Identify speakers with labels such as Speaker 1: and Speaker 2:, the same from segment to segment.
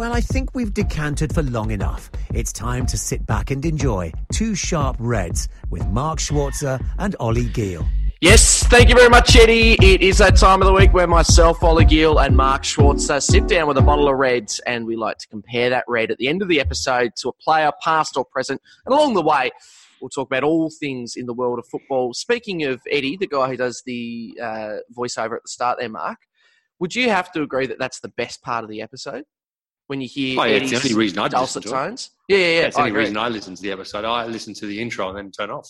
Speaker 1: Well, I think we've decanted for long enough. It's time to sit back and enjoy Two Sharp Reds with Mark Schwarzer and Ollie Gill.
Speaker 2: Yes, thank you very much, Eddie. It is that time of the week where myself, Ollie Gill, and Mark Schwarzer sit down with a bottle of Reds and we like to compare that Red at the end of the episode to a player, past or present. And along the way, we'll talk about all things in the world of football. Speaking of Eddie, the guy who does the uh, voiceover at the start there, Mark, would you have to agree that that's the best part of the episode? When you hear
Speaker 3: Oh, yeah, it's the only reason I'd
Speaker 2: dulcet
Speaker 3: listen to it.
Speaker 2: tones? Yeah, yeah, yeah.
Speaker 3: That's the only reason I listen to the episode. I listen to the intro and then turn off.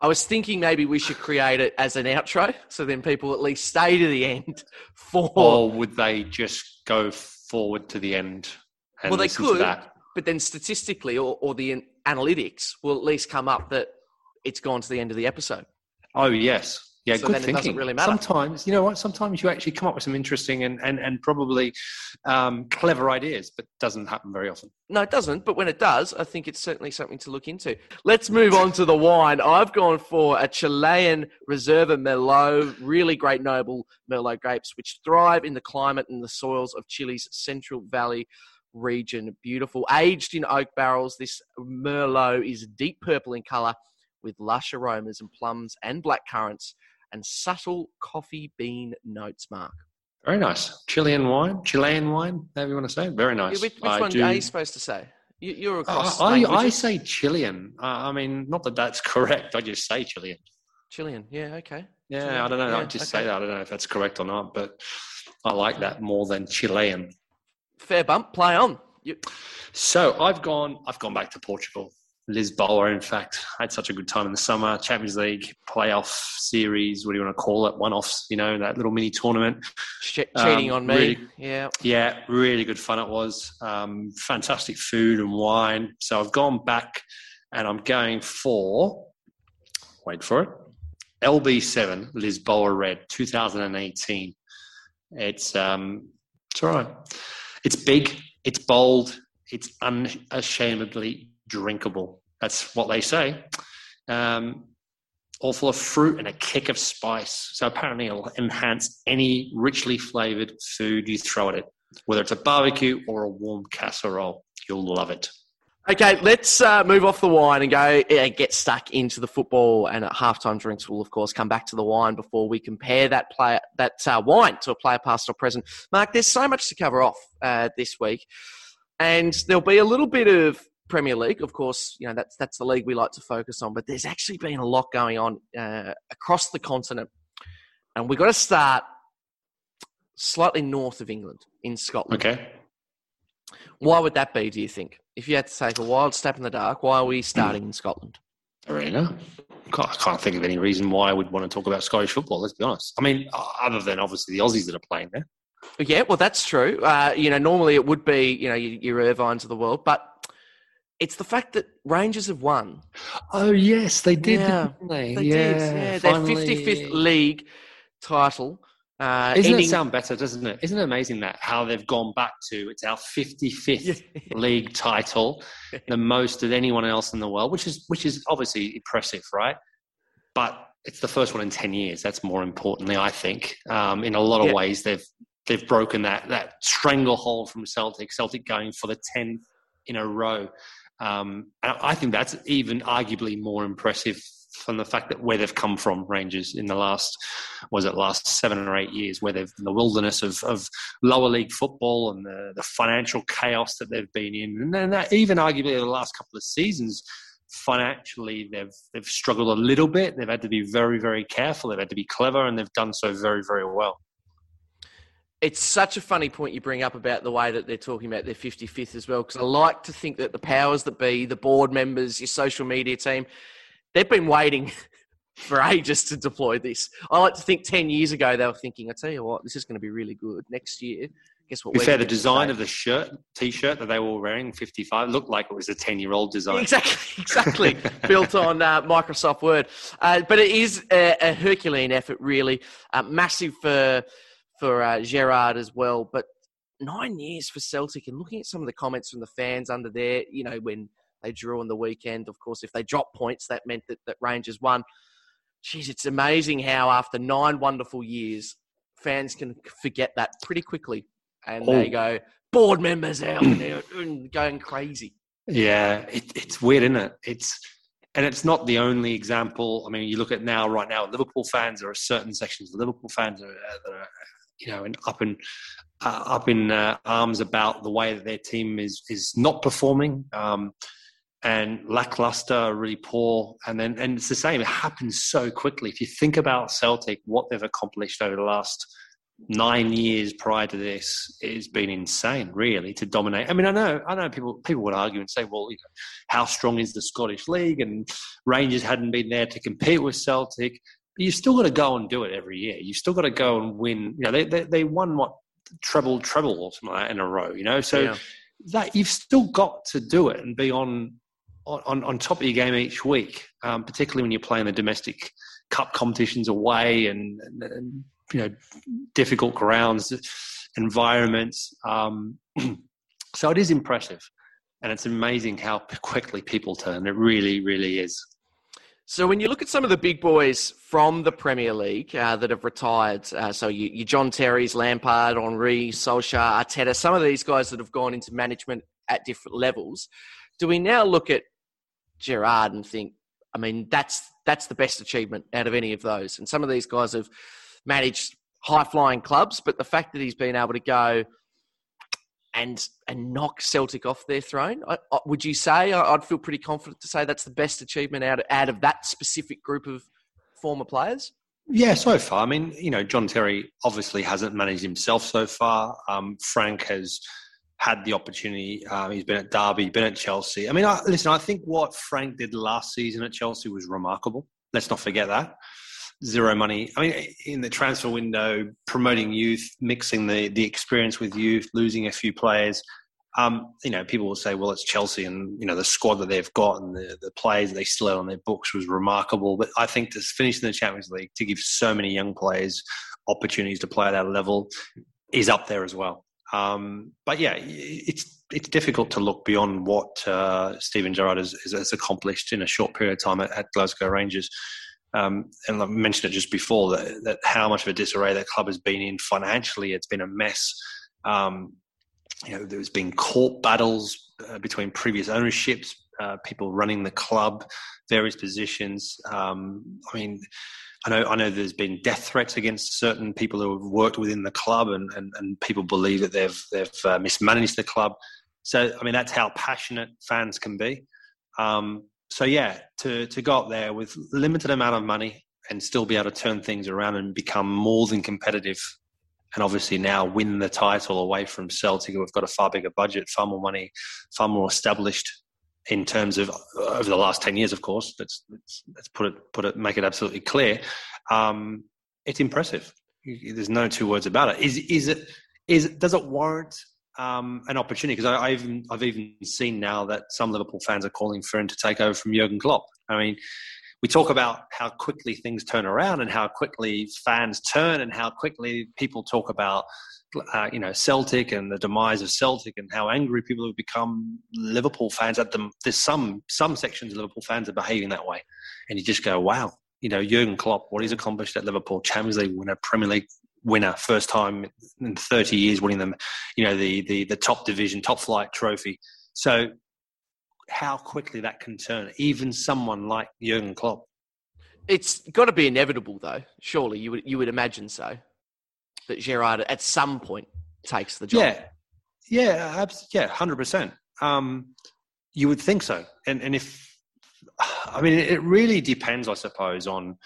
Speaker 2: I was thinking maybe we should create it as an outro, so then people at least stay to the end for.
Speaker 3: Or would they just go forward to the end and
Speaker 2: well, they could, but then statistically, or, or the analytics will at least come up that it's gone to the end of the episode.
Speaker 3: Oh, yes. Yeah,
Speaker 2: So
Speaker 3: good
Speaker 2: then it
Speaker 3: thinking.
Speaker 2: doesn't really matter.
Speaker 3: Sometimes, you know what? Sometimes you actually come up with some interesting and, and, and probably um, clever ideas, but doesn't happen very often.
Speaker 2: No, it doesn't. But when it does, I think it's certainly something to look into. Let's move on to the wine. I've gone for a Chilean Reserva Merlot, really great noble Merlot grapes, which thrive in the climate and the soils of Chile's Central Valley region. Beautiful. Aged in oak barrels, this Merlot is deep purple in colour with lush aromas and plums and black currants and subtle coffee bean notes, Mark.
Speaker 3: Very nice. Chilean wine, Chilean wine, however you want to say it. Very nice.
Speaker 2: Which, which one
Speaker 3: do-
Speaker 2: are you supposed to say? You, you're across
Speaker 3: I, I, I say Chilean. Uh, I mean, not that that's correct. I just say Chilean.
Speaker 2: Chilean. Yeah, okay.
Speaker 3: Yeah,
Speaker 2: Chilean.
Speaker 3: I don't know.
Speaker 2: Yeah,
Speaker 3: I just
Speaker 2: okay.
Speaker 3: say that. I don't know if that's correct or not, but I like that more than Chilean.
Speaker 2: Fair bump. Play on. You,
Speaker 3: So I've gone. I've gone back to Portugal. Lisboa, in fact, I had such a good time in the summer. Champions League playoff series. What do you want to call it? One-offs. You know that little mini tournament.
Speaker 2: che- cheating
Speaker 3: Um,
Speaker 2: on me.
Speaker 3: really-
Speaker 2: Yeah.
Speaker 3: Yeah, really good fun it was. Um, fantastic food and wine. So I've gone back, and I'm going for. Wait for it. LB7 Lisboa Red 2018. It's um, it's all right. It's big. It's bold. It's unashamedly drinkable. That's what they say. Um, all full of fruit and a kick of spice. So apparently, it'll enhance any richly flavored food you throw at it, whether it's a barbecue or a warm casserole. You'll love it.
Speaker 2: Okay, let's uh, move off the wine and go uh, get stuck into the football. And at halftime drinks, we'll of course come back to the wine before we compare that player that uh, wine to a player past or present. Mark, there's so much to cover off uh, this week, and there'll be a little bit of Premier League, of course. You know that's that's the league we like to focus on, but there's actually been a lot going on uh, across the continent, and we've got to start slightly north of England in Scotland.
Speaker 3: Okay.
Speaker 2: Why would that be, do you think? If you had to take a wild step in the dark, why are we starting in Scotland?
Speaker 3: I really know. Can't- I can't think of any reason why I would want to talk about Scottish football. Let's be honest. I mean, other than obviously the Aussies that are playing there.
Speaker 2: Yeah, well, that's true. Uh, you know, normally it would be, you know, your, your Irvines of the world, but it's the fact that Rangers have won.
Speaker 3: Oh yes, they did,
Speaker 2: Yeah,
Speaker 3: they?
Speaker 2: They
Speaker 3: yeah,
Speaker 2: did. Yeah, their 55th league title. Uh,
Speaker 3: Isn't
Speaker 2: ending-
Speaker 3: it sound better, doesn't it? Isn't it amazing that how they've gone back to it's our 55th league title, the most of anyone else in the world, which is which is obviously impressive, right? But it's the first one in 10 years. That's more importantly, I think. Um, in a lot of
Speaker 2: Yeah.
Speaker 3: ways, they've they've broken that that stranglehold from Celtic. Celtic going for the 10th in a row. Um, and I think that's even arguably more impressive from the fact that where they've come from, Rangers, in the last was it last seven or eight years, where they've in the wilderness of, of lower league football and the, the financial chaos that they've been in, and then that, even arguably the last couple of seasons, financially they've they've struggled a little bit. They've had to be very very careful. They've had to be clever, and they've done so very very well.
Speaker 2: It's such a funny point you bring up about the way that they're talking about their 55th as well, because I like to think that the powers that be, the board members, your social media team, they've been waiting for ages to deploy this. I like to think 10 years ago they were thinking, I tell you what, this is going to be really good next year. Guess what?
Speaker 3: To be fair, the design of the shirt, t-shirt that they were wearing, 55, looked like it was a 10-year-old design.
Speaker 2: Exactly, exactly. Built on uh, Microsoft Word. Uh, but it is a, a Herculean effort, really. Uh, massive for for uh, Gerrard as well. But nine years for Celtic, and looking at some of the comments from the fans under there, you know, when they drew on the weekend, of course, if they dropped points, that meant that, that Rangers won. Geez, it's amazing how after nine wonderful years, fans can forget that pretty quickly. And oh. they go, board members out there going crazy.
Speaker 3: Yeah, it, it's weird, isn't it? It's and it's not the only example. I mean, you look at now, right now, Liverpool fans. There are certain sections of Liverpool fans that are, that are you know, and up in uh, up in uh, arms about the way that their team is is not performing. Um, and lackluster, really poor, and then and it's the same. It happens so quickly. If you think about Celtic, what they've accomplished over the last nine years prior to this, it's been insane, really, to dominate. I mean, I know, I know, people people would argue and say, well, you know, how strong is the Scottish League? And Rangers hadn't been there to compete with Celtic you've still got to go and do it every year. You've still got to go and win. You know, they they, they won what treble treble or something like that in a row. You know, so yeah. that you've still got to do it and be on on on top of your game each week, um, particularly when you're playing the domestic cup competitions away and, and, and you know difficult grounds, environments. Um, so it is impressive. And it's amazing how quickly people turn. It really, really is.
Speaker 2: So when you look at some of the big boys from the Premier League uh, that have retired, uh, so you, you, John Terry's, Lampard, Henry, Solskjaer, Arteta, some of these guys that have gone into management at different levels, do we now look at Gerrard and think, I mean, that's that's the best achievement out of any of those? And some of these guys have managed high flying clubs, but the fact that he's been able to go and and knock Celtic off their throne. I, I, would you say I'd feel pretty confident to say that's the best achievement out of, out of that specific group of former players?
Speaker 3: Yeah, so far. I mean, you know, John Terry obviously hasn't managed himself so far. Um, Frank has had the opportunity. Um, he's been at Derby, been at Chelsea. I mean, I, listen, I think what Frank did last season at Chelsea was remarkable. Let's not forget that zero money. I mean, in the transfer window, promoting youth, mixing the the experience with youth, losing a few players. Um, you know, people will say, well, it's Chelsea and, you know, the squad that they've got and the, the players they still had on their books was remarkable. But I think to finish in the Champions League, to give so many young players opportunities to play at that level is up there as well. Um, but yeah, it's it's difficult to look beyond what uh, Steven Gerrard has, has, accomplished in a short period of time at, at Glasgow Rangers. Um, and I mentioned it just before that, that how much of a disarray that club has been in financially. It's been a mess. Um, you know, there's been court battles uh, between previous ownerships, uh, people running the club, various positions. Um, I mean, I know, I know there's been death threats against certain people who have worked within the club, and, and, and people believe that they've they've uh, mismanaged the club. So, I mean, that's how passionate fans can be. Um, so yeah, to to go up there with limited amount of money and still be able to turn things around and become more than competitive, and obviously now win the title away from Celtic, who've got a far bigger budget, far more money, far more established in terms of over the last ten years. Of course, let's let's, let's put it put it make it absolutely clear. Um, it's impressive. There's no two words about it. Is is it is does it warrant um, an opportunity because I've I've even seen now that some Liverpool fans are calling for him to take over from Jurgen Klopp. I mean, we talk about how quickly things turn around and how quickly fans turn and how quickly people talk about uh, you know Celtic and the demise of Celtic and how angry people have become Liverpool fans at them. There's some some sections of Liverpool fans are behaving that way, and you just go, wow. You know, Jurgen Klopp, what he's accomplished at Liverpool, Champions League winner, Premier League winner, first time in 30 years winning them, you know, the, the, the top division, top flight trophy. So how quickly that can turn, even someone like Jurgen Klopp.
Speaker 2: It's got to be inevitable, though. Surely you would you would imagine so that Gerrard at some point takes the job.
Speaker 3: Yeah, yeah, yeah, hundred um, percent. You would think so, and and if I mean, it really depends, I suppose, on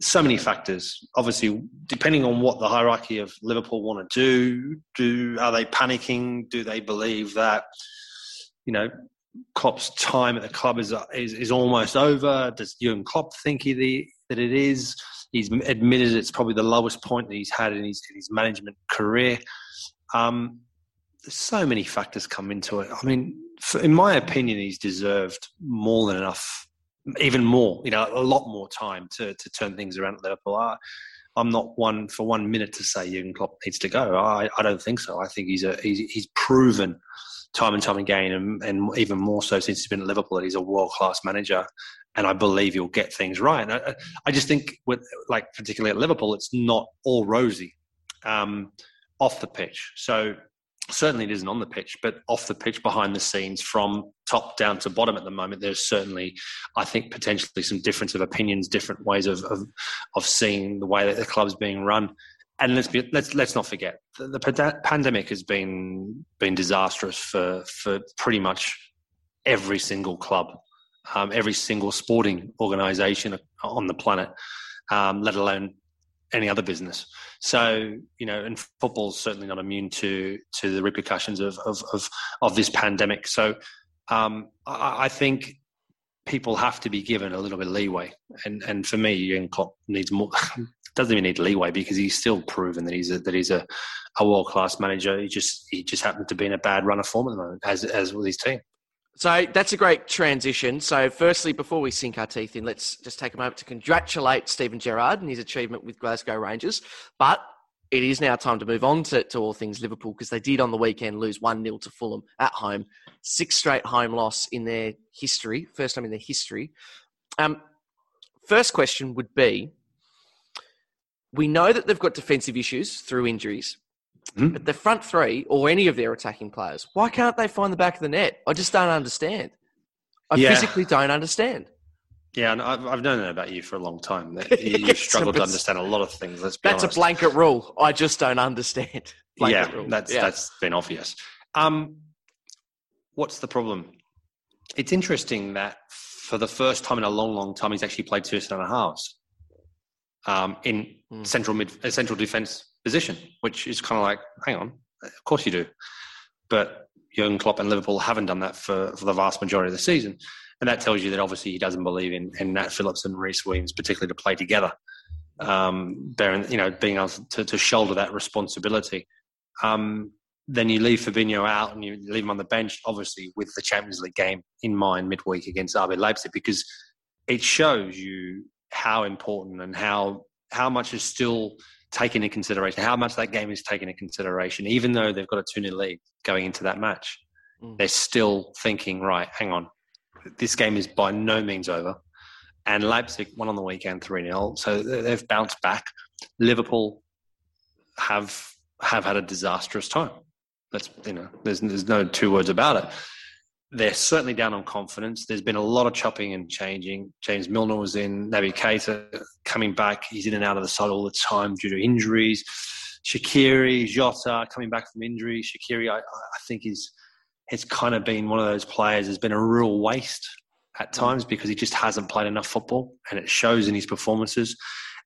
Speaker 3: so many factors. Obviously, depending on what the hierarchy of Liverpool want to do, do are they panicking? Do they believe that you know Klopp's time at the club is is, is almost over? Does Jurgen Klopp think he, that it is? He's admitted it's probably the lowest point that he's had in his in his management career. Um, so many factors come into it. I mean, for, in my opinion, he's deserved more than enough even more, you know, a lot more time to to turn things around at Liverpool. I, am not one for one minute to say Jurgen Klopp needs to go. I, I don't think so. I think he's a he's, he's proven time and time again, and, and even more so since he's been at Liverpool, that he's a world class manager. And I believe he'll get things right. I, I, just think, with like particularly at Liverpool, it's not all rosy um, off the pitch. So certainly it isn't on the pitch, but off the pitch, behind the scenes, from top down to bottom at the moment, there's certainly, I think, potentially some difference of opinions, different ways of of, of seeing the way that the club's being run. And let's be, let's let's not forget the, the pandemic has been been disastrous for for pretty much every single club, um, every single sporting organisation on the planet, um, let alone any other business. So you know, and football's certainly not immune to to the repercussions of of of, of this pandemic. So um, I, I, think people have to be given a little bit of leeway, and and for me, Jurgen Klopp needs more. doesn't even need leeway because he's still proven that he's a, that he's a, a world class manager. He just he just happened to be in a bad run of form at the moment, as as with his team.
Speaker 2: So that's a great transition. So, firstly, before we sink our teeth in, let's just take a moment to congratulate Steven Gerrard and his achievement with Glasgow Rangers. But it is now time to move on to, to all things Liverpool because they did on the weekend lose 1 0 to Fulham at home. Six straight home loss in their history, first time in their history. Um, first question would be we know that they've got defensive issues through injuries. Mm-hmm. But the front three or any of their attacking players, why can't they find the back of the net? I just don't understand. I yeah. physically don't understand.
Speaker 3: Yeah, and I've, I've known that about you for a long time. That you struggle to understand a lot of things. Let's
Speaker 2: that's
Speaker 3: honest.
Speaker 2: a blanket rule. I just don't understand.
Speaker 3: yeah, rule. that's yeah. that's been obvious. Um, what's the problem? It's interesting that for the first time in a long, long time, he's actually played two and a halves um, in mm. central mid, uh, central defense position, which is kind of like, hang on, of course you do. But Jurgen Klopp and Liverpool haven't done that for, for the vast majority of the season. And that tells you that obviously he doesn't believe in, in Nat Phillips and Rhys Williams, particularly to play together, um, bearing, you know, being able to, to shoulder that responsibility. Um, then you leave Fabinho out and you leave him on the bench, obviously with the Champions League game in mind midweek against RB Leipzig, because it shows you how important and how how much is still taken into consideration, how much that game is taken into consideration, even though they've got a 2 0 lead going into that match. Mm. They're still thinking, right, hang on, this game is by no means over. And Leipzig won on the weekend 3 0. So they've bounced back. Liverpool have have had a disastrous time. That's you know, there's there's no two words about it they're certainly down on confidence. There's been a lot of chopping and changing. James Milner was in, Naby Keita coming back. He's in and out of the side all the time due to injuries. Shaqiri, Jota coming back from injury. Shaqiri, I, I think, is has kind of been one of those players. Has been a real waste at mm. times because he just hasn't played enough football, and it shows in his performances.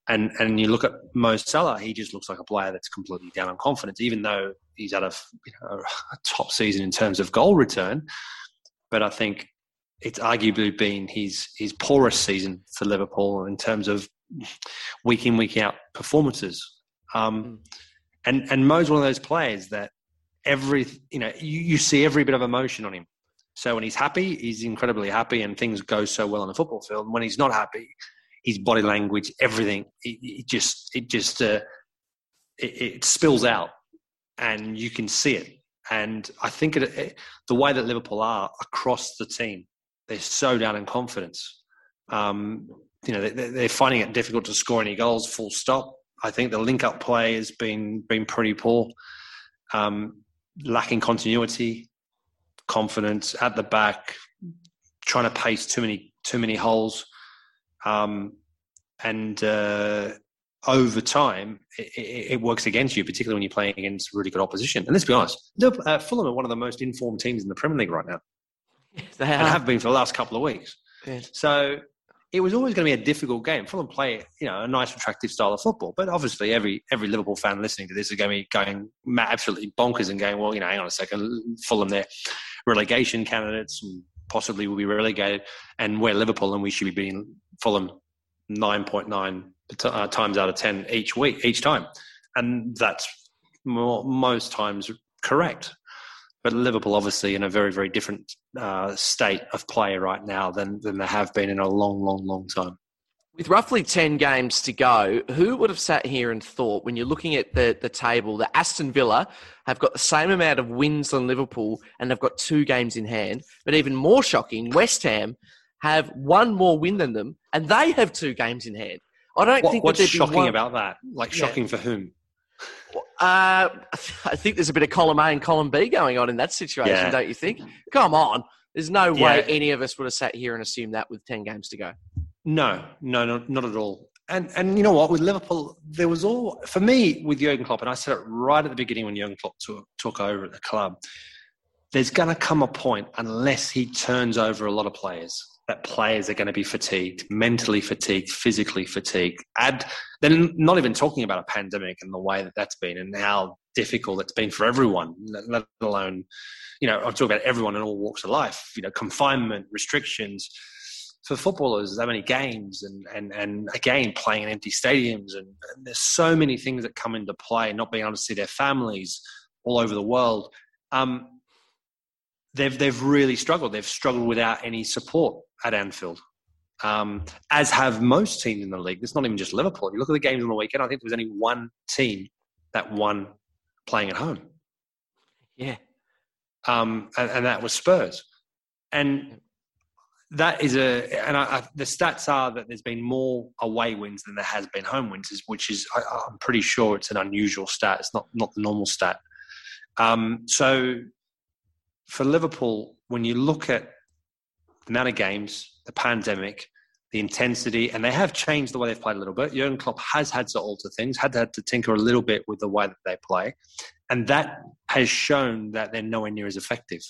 Speaker 3: And and you look at Mo Salah, he just looks like a player that's completely down on confidence, even though he's had a, you know, a top season in terms of goal return but I think it's arguably been his his poorest season for Liverpool in terms of week in week out performances. Um, hmm. and and Mo's one of those players that every you know you, you see every bit of emotion on him. So when he's happy, he's incredibly happy, and things go so well on the football field. And when he's not happy, his body language, everything, it, it just it just uh, it, it spills out, and you can see it. And I think it, it, the way that Liverpool are across the team, they're so down in confidence. Um, you know, they, are finding it difficult to score any goals. Full stop. I think the link-up play has been been pretty poor, um, lacking continuity, confidence at the back, trying to pace too many too many holes, um, and uh, over time, it, it, works against you, particularly when you're playing against really good opposition. And let's be honest, uh, Fulham are one of the most informed teams in the Premier League right now.
Speaker 2: Yes, they have.
Speaker 3: And have been for the last couple of weeks.
Speaker 2: Yes.
Speaker 3: So it was always going to be a difficult game. Fulham play, you know, a nice, attractive style of football. But obviously, every every Liverpool fan listening to this is going to be going absolutely bonkers and going, well, you know, hang on a second, Fulham, they're relegation candidates and possibly will be relegated, and we're Liverpool and we should be beating Fulham nine point nine uh, times out of ten each week, each time, and that's more, most times correct. But Liverpool, obviously, in a very, very different uh, state of play right now than, than they have been in a long, long, long time.
Speaker 2: With roughly 10 games to go, who would have sat here and thought, when you're looking at the, the table, that Aston Villa have got the same amount of wins than Liverpool and they've got two games in hand? But even more shocking, West Ham have one more win than them and they have two games in hand. I don't
Speaker 3: what,
Speaker 2: think
Speaker 3: what's shocking
Speaker 2: one...
Speaker 3: about that. Like shocking yeah. for whom?
Speaker 2: Uh, I think there's a bit of column A and column B going on in that situation, yeah. don't you think? Come on. There's no way any of us would have sat here and assumed that with 10 games to go.
Speaker 3: No, no, no, not at all. And and you know what? With Liverpool, there was all for me with Jurgen Klopp, and I said it right at the beginning when Jurgen Klopp took, took over at the club. There's going to come a point, unless he turns over a lot of players, that players are going to be fatigued, mentally fatigued, physically fatigued. Add then not even talking about a pandemic and the way that that's been and how difficult it's been for everyone, let alone, you know, I'm talking about everyone in all walks of life. You know, confinement, restrictions for footballers, so many games, and and and again playing in empty stadiums, and, and there's so many things that come into play. Not being able to see their families all over the world. Um, they've they've really struggled. They've struggled without any support at Anfield, um, as have most teams in the league. It's not even just Liverpool. If you look at the games on the weekend, I think there was only one team that won playing at home.
Speaker 2: Yeah,
Speaker 3: um, and, and, that was Spurs, and that is a and I, I, the stats are that there's been more away wins than there has been home wins, which is I, am pretty sure it's an unusual stat. It's not not the normal stat. Um, so for Liverpool, when you look at the amount of games, the pandemic, the intensity, and they have changed the way they've played a little bit. Jurgen Klopp has had to alter things, had had to tinker a little bit with the way that they play, and that has shown that they're nowhere near as effective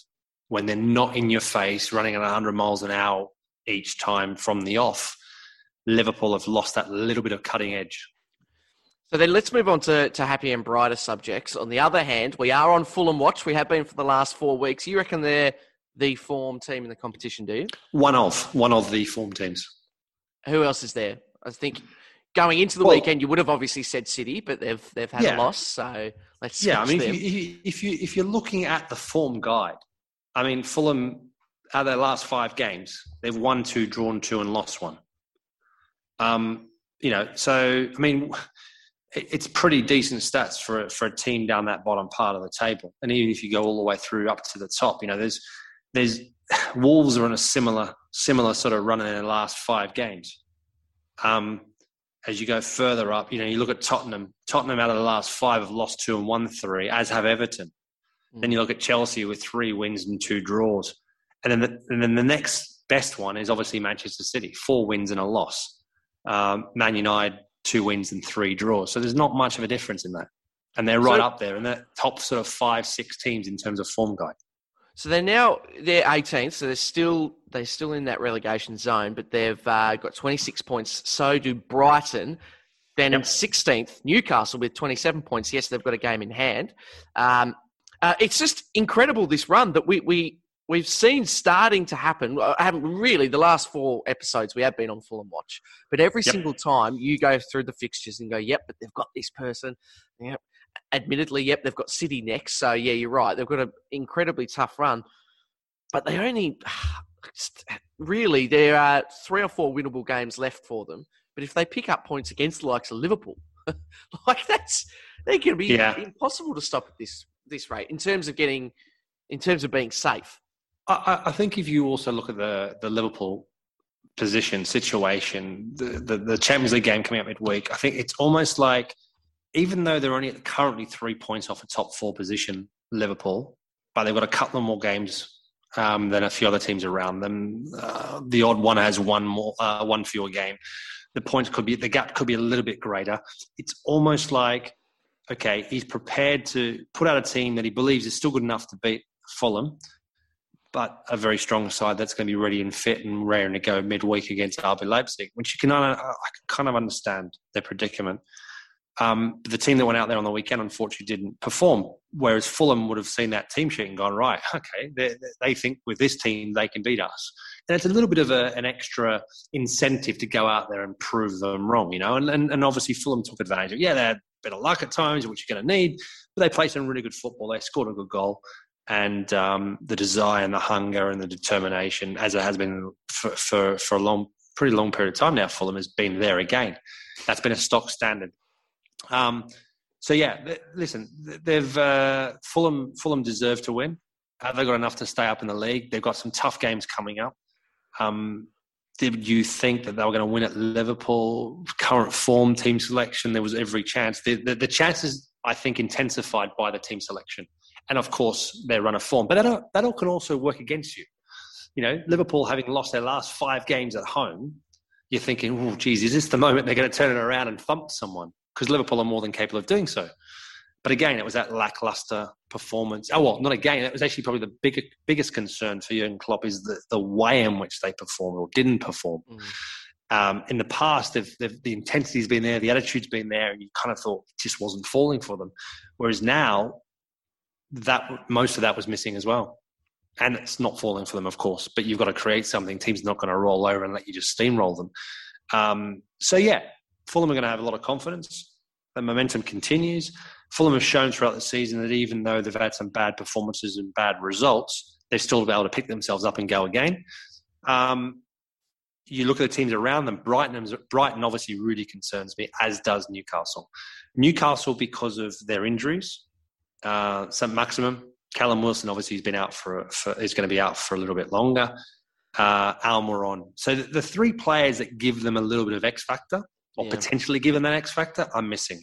Speaker 3: when they're not in your face, running at 100 miles an hour each time from the off. Liverpool have lost that little bit of cutting edge.
Speaker 2: So then let's move on to, to happy and brighter subjects. On the other hand, we are on Fulham watch. We have been for the last four weeks. You reckon they're the form team in the competition, do you?
Speaker 3: One of one of the form teams.
Speaker 2: Who else is there? I think going into the well, weekend, you would have obviously said City, but they've they've had yeah. a loss. So let's
Speaker 3: yeah. I mean, if, you, if you if you're looking at the form guide, I mean, Fulham out of their last five games, they've won two, drawn two, and lost one. Um, you know, so I mean, it's pretty decent stats for for a team down that bottom part of the table. And even if you go all the way through up to the top, you know, there's there's Wolves are on a similar similar sort of run in their last five games. Um, as you go further up, you know, you look at Tottenham. Tottenham out of the last five have lost two and won three, as have Everton. Mm. Then you look at Chelsea with three wins and two draws, and then the, and then the next best one is obviously Manchester City, four wins and a loss. Um, Man United two wins and three draws. So there's not much of a difference in that, and they're right so, up there in the top sort of five six teams in terms of form guide.
Speaker 2: So they're now they're 18th, so they're still they're still in that relegation zone, but they've uh, got 26 points. So do Brighton. Then yep. in 16th, Newcastle with 27 points. Yes, they've got a game in hand. Um, uh, it's just incredible this run that we we we've seen starting to happen. I haven't really the last four episodes we have been on Fulham Watch, but every yep. single time you go through the fixtures and go, "Yep, but they've got this person." Yep, admittedly, yep, they've got City next. So, yeah, you're right. They've got an incredibly tough run. But they only, really, there are three or four winnable games left for them. But if they pick up points against the likes of Liverpool, like that's, they're going to be yeah. impossible to stop at this, this rate in terms of getting, in terms of being safe.
Speaker 3: I, I think if you also look at the, the Liverpool position, situation, the, the, the Champions League game coming up midweek, I think it's almost like – even though they're only currently three points off a top four position, Liverpool, but they've got a couple more games um, than a few other teams around them. Uh, the odd one has one more, uh, one fewer game. The points could be, the gap could be a little bit greater. It's almost like, okay, he's prepared to put out a team that he believes is still good enough to beat Fulham, but a very strong side that's going to be ready and fit and raring to go midweek against RB Leipzig, which you can I can kind of understand their predicament. Um, the team that went out there on the weekend unfortunately didn't perform. Whereas Fulham would have seen that team sheet and gone, right, okay, they, they think with this team they can beat us. And it's a little bit of a, an extra incentive to go out there and prove them wrong, you know. And, and, and obviously Fulham took advantage of. Yeah, they had a bit of luck at times, which you're going to need, but they played some really good football. They scored a good goal, and um, the desire and the hunger and the determination, as it has been for, for, for a long, pretty long period of time now, Fulham has been there again. That's been a stock standard um, so yeah, th- listen, they've uh, Fulham. Fulham deserve to win. Have they got enough to stay up in the league? They've got some tough games coming up. Um, did you think that they were going to win at Liverpool? Current form, team selection, there was every chance. The, the, the, chances, I think, intensified by the team selection, and of course their run of form. But that that all can also work against you. You know, Liverpool having lost their last five games at home, you're thinking, oh, geez, is this the moment they're going to turn it around and thump someone? Because Liverpool are more than capable of doing so. But again, it was that lackluster performance. Oh well, not again. It was actually probably the big, biggest concern for Jurgen Klopp is the, the way in which they performed or didn't perform. Mm. Um, in the past, they've, they've, the intensity's been there, the attitude's been there, and you kind of thought it just wasn't falling for them. Whereas now, that most of that was missing as well, and it's not falling for them, of course. But you've got to create something. Teams not going to roll over and let you just steamroll them. Um, so yeah, Fulham are going to have a lot of confidence. The momentum continues. Fulham have shown throughout the season that even though they've had some bad performances and bad results, they've still been able to pick themselves up and go again. Um, you look at the teams around them. Brighton, Brighton obviously really concerns me, as does Newcastle. Newcastle because of their injuries. Uh, St. Maximin, Callum Wilson obviously has been out for, for is going to be out for a little bit longer. Uh, Almiron. So the, the three players that give them a little bit of X factor or yeah. potentially given that X factor, I'm missing.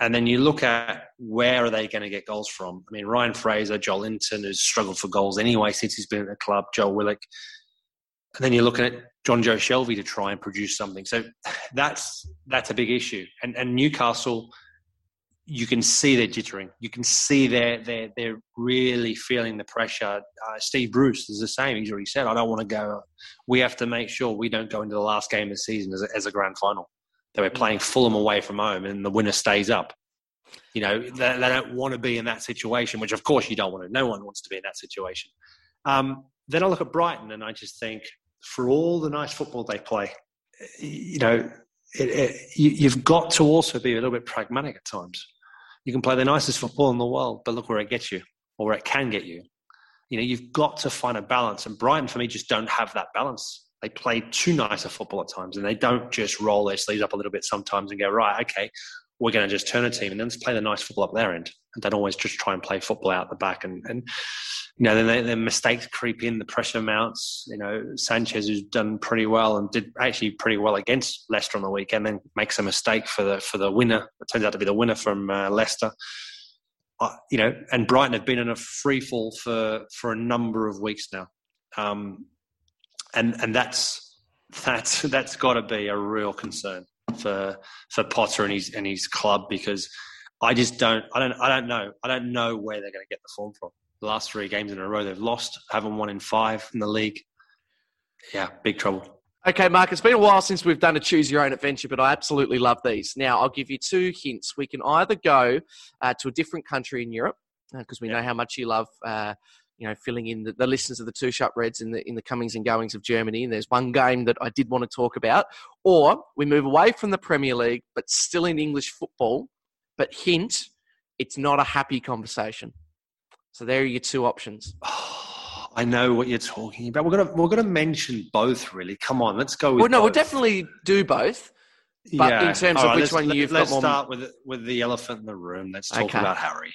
Speaker 3: And then you look at where are they going to get goals from? I mean, Ryan Fraser, Joelinton, who's struggled for goals anyway since he's been at the club, Joe Willock. And then you're looking at Jonjo Shelvey to try and produce something. So that's that's a big issue. And and Newcastle, you can see they're jittering. You can see they're they're they're really feeling the pressure. Uh, Steve Bruce is the same. He's already said, "I don't want to go. We have to make sure we don't go into the last game of the season as a, as a grand final." They were playing Fulham away from home, and the winner stays up. You know, they, they, don't want to be in that situation, which of course you don't want to. No one wants to be in that situation. Um, then I look at Brighton, and I just think, for all the nice football they play, you know, it, it, you, you've got to also be a little bit pragmatic at times. You can play the nicest football in the world, but look where it gets you, or where it can get you. You know, you've got to find a balance, and Brighton, for me, just don't have that balance they play too nice a football at times and they don't just roll their sleeves up a little bit sometimes and go, right, okay, we're going to just turn a team and then just play the nice football up their end and don't always just try and play football out the back. And, and you know, then their mistakes creep in, the pressure mounts. You know, Sanchez, who's done pretty well and did actually pretty well against Leicester on the weekend, then makes a mistake for the for the winner. It turns out to be the winner from uh, Leicester. Uh, you know, and Brighton have been in a free fall for for a number of weeks now. Um, and and that's that's that's got to be a real concern for for Potter and his and his club because I just don't I don't I don't know I don't know where they're going to get the form from. The last three games in a row they've lost, haven't won in five in the league. Yeah, big trouble.
Speaker 2: Okay, Mark, it's been a while since we've done a choose your own adventure, but I absolutely love these. Now, I'll give you two hints. We can either go uh, to a different country in Europe, because uh, we yeah. know how much you love uh, you know, filling in the, the listeners of the two sharp reds in the in the comings and goings of Germany. And there's one game that I did want to talk about. Or we move away from the Premier League, but still in English football. But hint, it's not a happy conversation. So there are your two options.
Speaker 3: Oh, I know what you're talking about. We're gonna we're gonna mention both. Really, come on, let's go with.
Speaker 2: Well, no,
Speaker 3: both.
Speaker 2: we'll definitely do both. But yeah. in terms All of right, which one you've
Speaker 3: let's
Speaker 2: got more...
Speaker 3: start with with the elephant in the room. Let's talk okay. about Harry.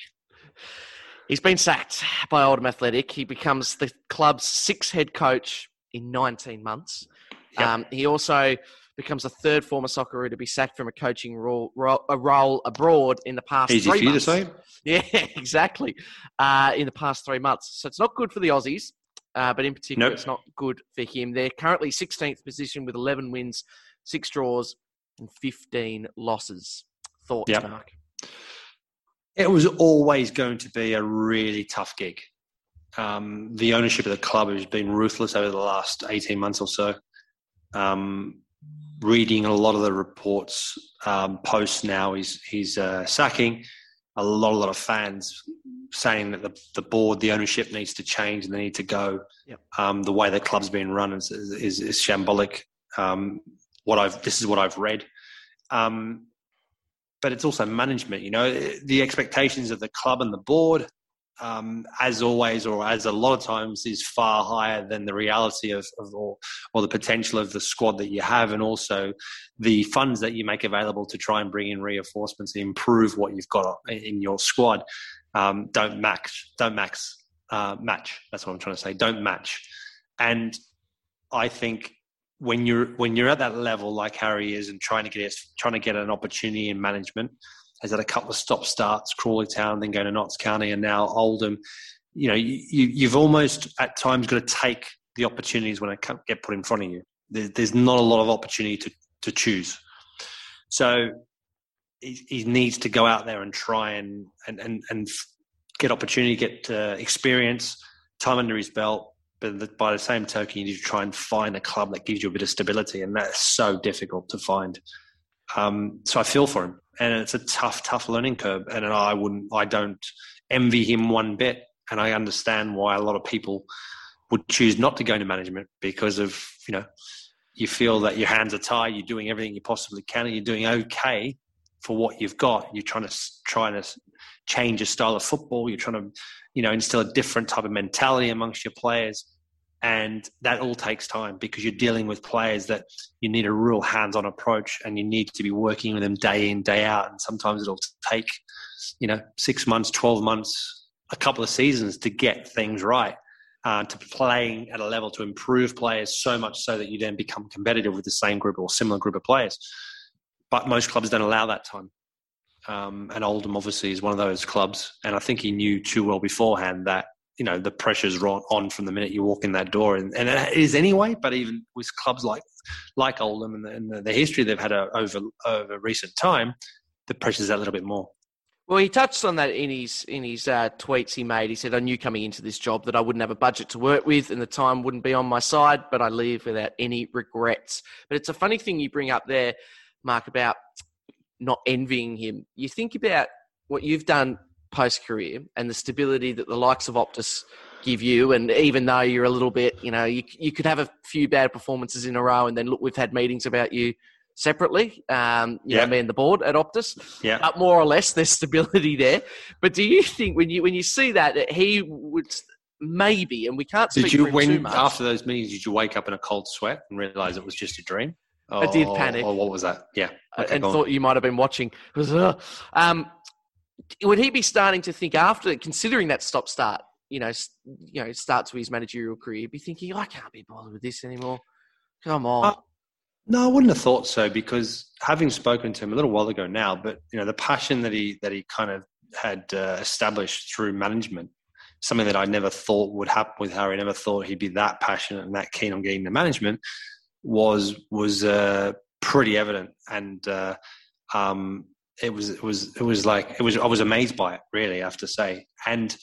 Speaker 2: He's been sacked by Oldham Athletic. He becomes the club's sixth head coach in 19 months. Yep. Um, he also becomes the third former Socceroo to be sacked from a coaching role, role, a role abroad in the past
Speaker 3: Easy
Speaker 2: three
Speaker 3: for you
Speaker 2: months.
Speaker 3: to say.
Speaker 2: Yeah, exactly. Uh, in the past three months. So it's not good for the Aussies, uh, but in particular, nope. it's not good for him. They're currently 16th position with 11 wins, six draws, and 15 losses. Thoughts, yep. Mark?
Speaker 3: It was always going to be a really tough gig. Um, the ownership of the club has been ruthless over the last 18 months or so. Um, reading a lot of the reports um, post now, he's, he's uh, sacking a lot, a lot of fans saying that the, the board, the ownership needs to change and they need to go.
Speaker 2: Yep.
Speaker 3: Um, the way the club's been run is, is, is shambolic. Um, what I've, this is what I've read. Um, but it's also management, you know, the expectations of the club and the board um, as always, or as a lot of times, is far higher than the reality of, of or, or, the potential of the squad that you have, and also the funds that you make available to try and bring in reinforcements and improve what you've got in your squad. Um, don't max, don't max, uh, match. That's what I'm trying to say. Don't match. And I think when you're when you're at that level, like Harry is, and trying to get trying to get an opportunity in management has had a couple of stop starts, Crawley Town, then going to Notts County, and now Oldham. You know, you, you've almost at times got to take the opportunities when they get put in front of you. There's not a lot of opportunity to, to choose. So he, he needs to go out there and try and, and, and, and get opportunity, get uh, experience, time under his belt. But by the same token, you need to try and find a club that gives you a bit of stability, and that's so difficult to find. Um, so I feel for him, and it's a tough, tough learning curve. And I wouldn't, I don't envy him one bit, and I understand why a lot of people would choose not to go into management because of you know you feel that your hands are tied, you're doing everything you possibly can, and you're doing okay for what you've got. You're trying to trying to change your style of football. You're trying to you know instill a different type of mentality amongst your players. And that all takes time because you're dealing with players that you need a real hands-on approach and you need to be working with them day in day out. And sometimes it'll take you know six months 12 months a couple of seasons to get things right uh, to playing at a level to improve players so much so that you then become competitive with the same group or similar group of players. But most clubs don't allow that time um, and Oldham obviously is one of those clubs and I think he knew too well beforehand that you know the pressure's on from the minute you walk in that door, and, and it is anyway. But even with clubs like like Oldham and the, and the, history they've had over over recent time, the pressure's a little bit more.
Speaker 2: Well, he touched on that in his in his uh, tweets he made. He said, "I knew coming into this job that I wouldn't have a budget to work with, and the time wouldn't be on my side, but I leave without any regrets." But it's a funny thing you bring up there, Mark, about not envying him. You think about what you've done post career and the stability that the likes of Optus give you. And even though you're a little bit, you know, you, you could have a few bad performances in a row, and then look, we've had meetings about you separately, um, you yeah. know, me and the board at Optus.
Speaker 3: Yeah.
Speaker 2: But more or less, there's stability there. But do you think when you when you see that, that he would maybe, and we can't say
Speaker 3: did you when after those meetings, did you wake up in a cold sweat and realize it was just a dream?
Speaker 2: I did panic.
Speaker 3: Or what was that? Yeah.
Speaker 2: Okay, and thought you might have been watching. Was, uh, um, would he be starting to think after considering that stop start, you know, you know, start to his managerial career, be thinking, I can't be bothered with this anymore. Come on. Uh,
Speaker 3: no, I wouldn't have thought so because having spoken to him a little while ago now, but you know, the passion that he that he kind of had uh, established through management, something that I never thought would happen with Harry. I never thought he'd be that passionate and that keen on getting the management was was uh, pretty evident, and uh, um, it was it was it was like it was I was amazed by it really I have to say. And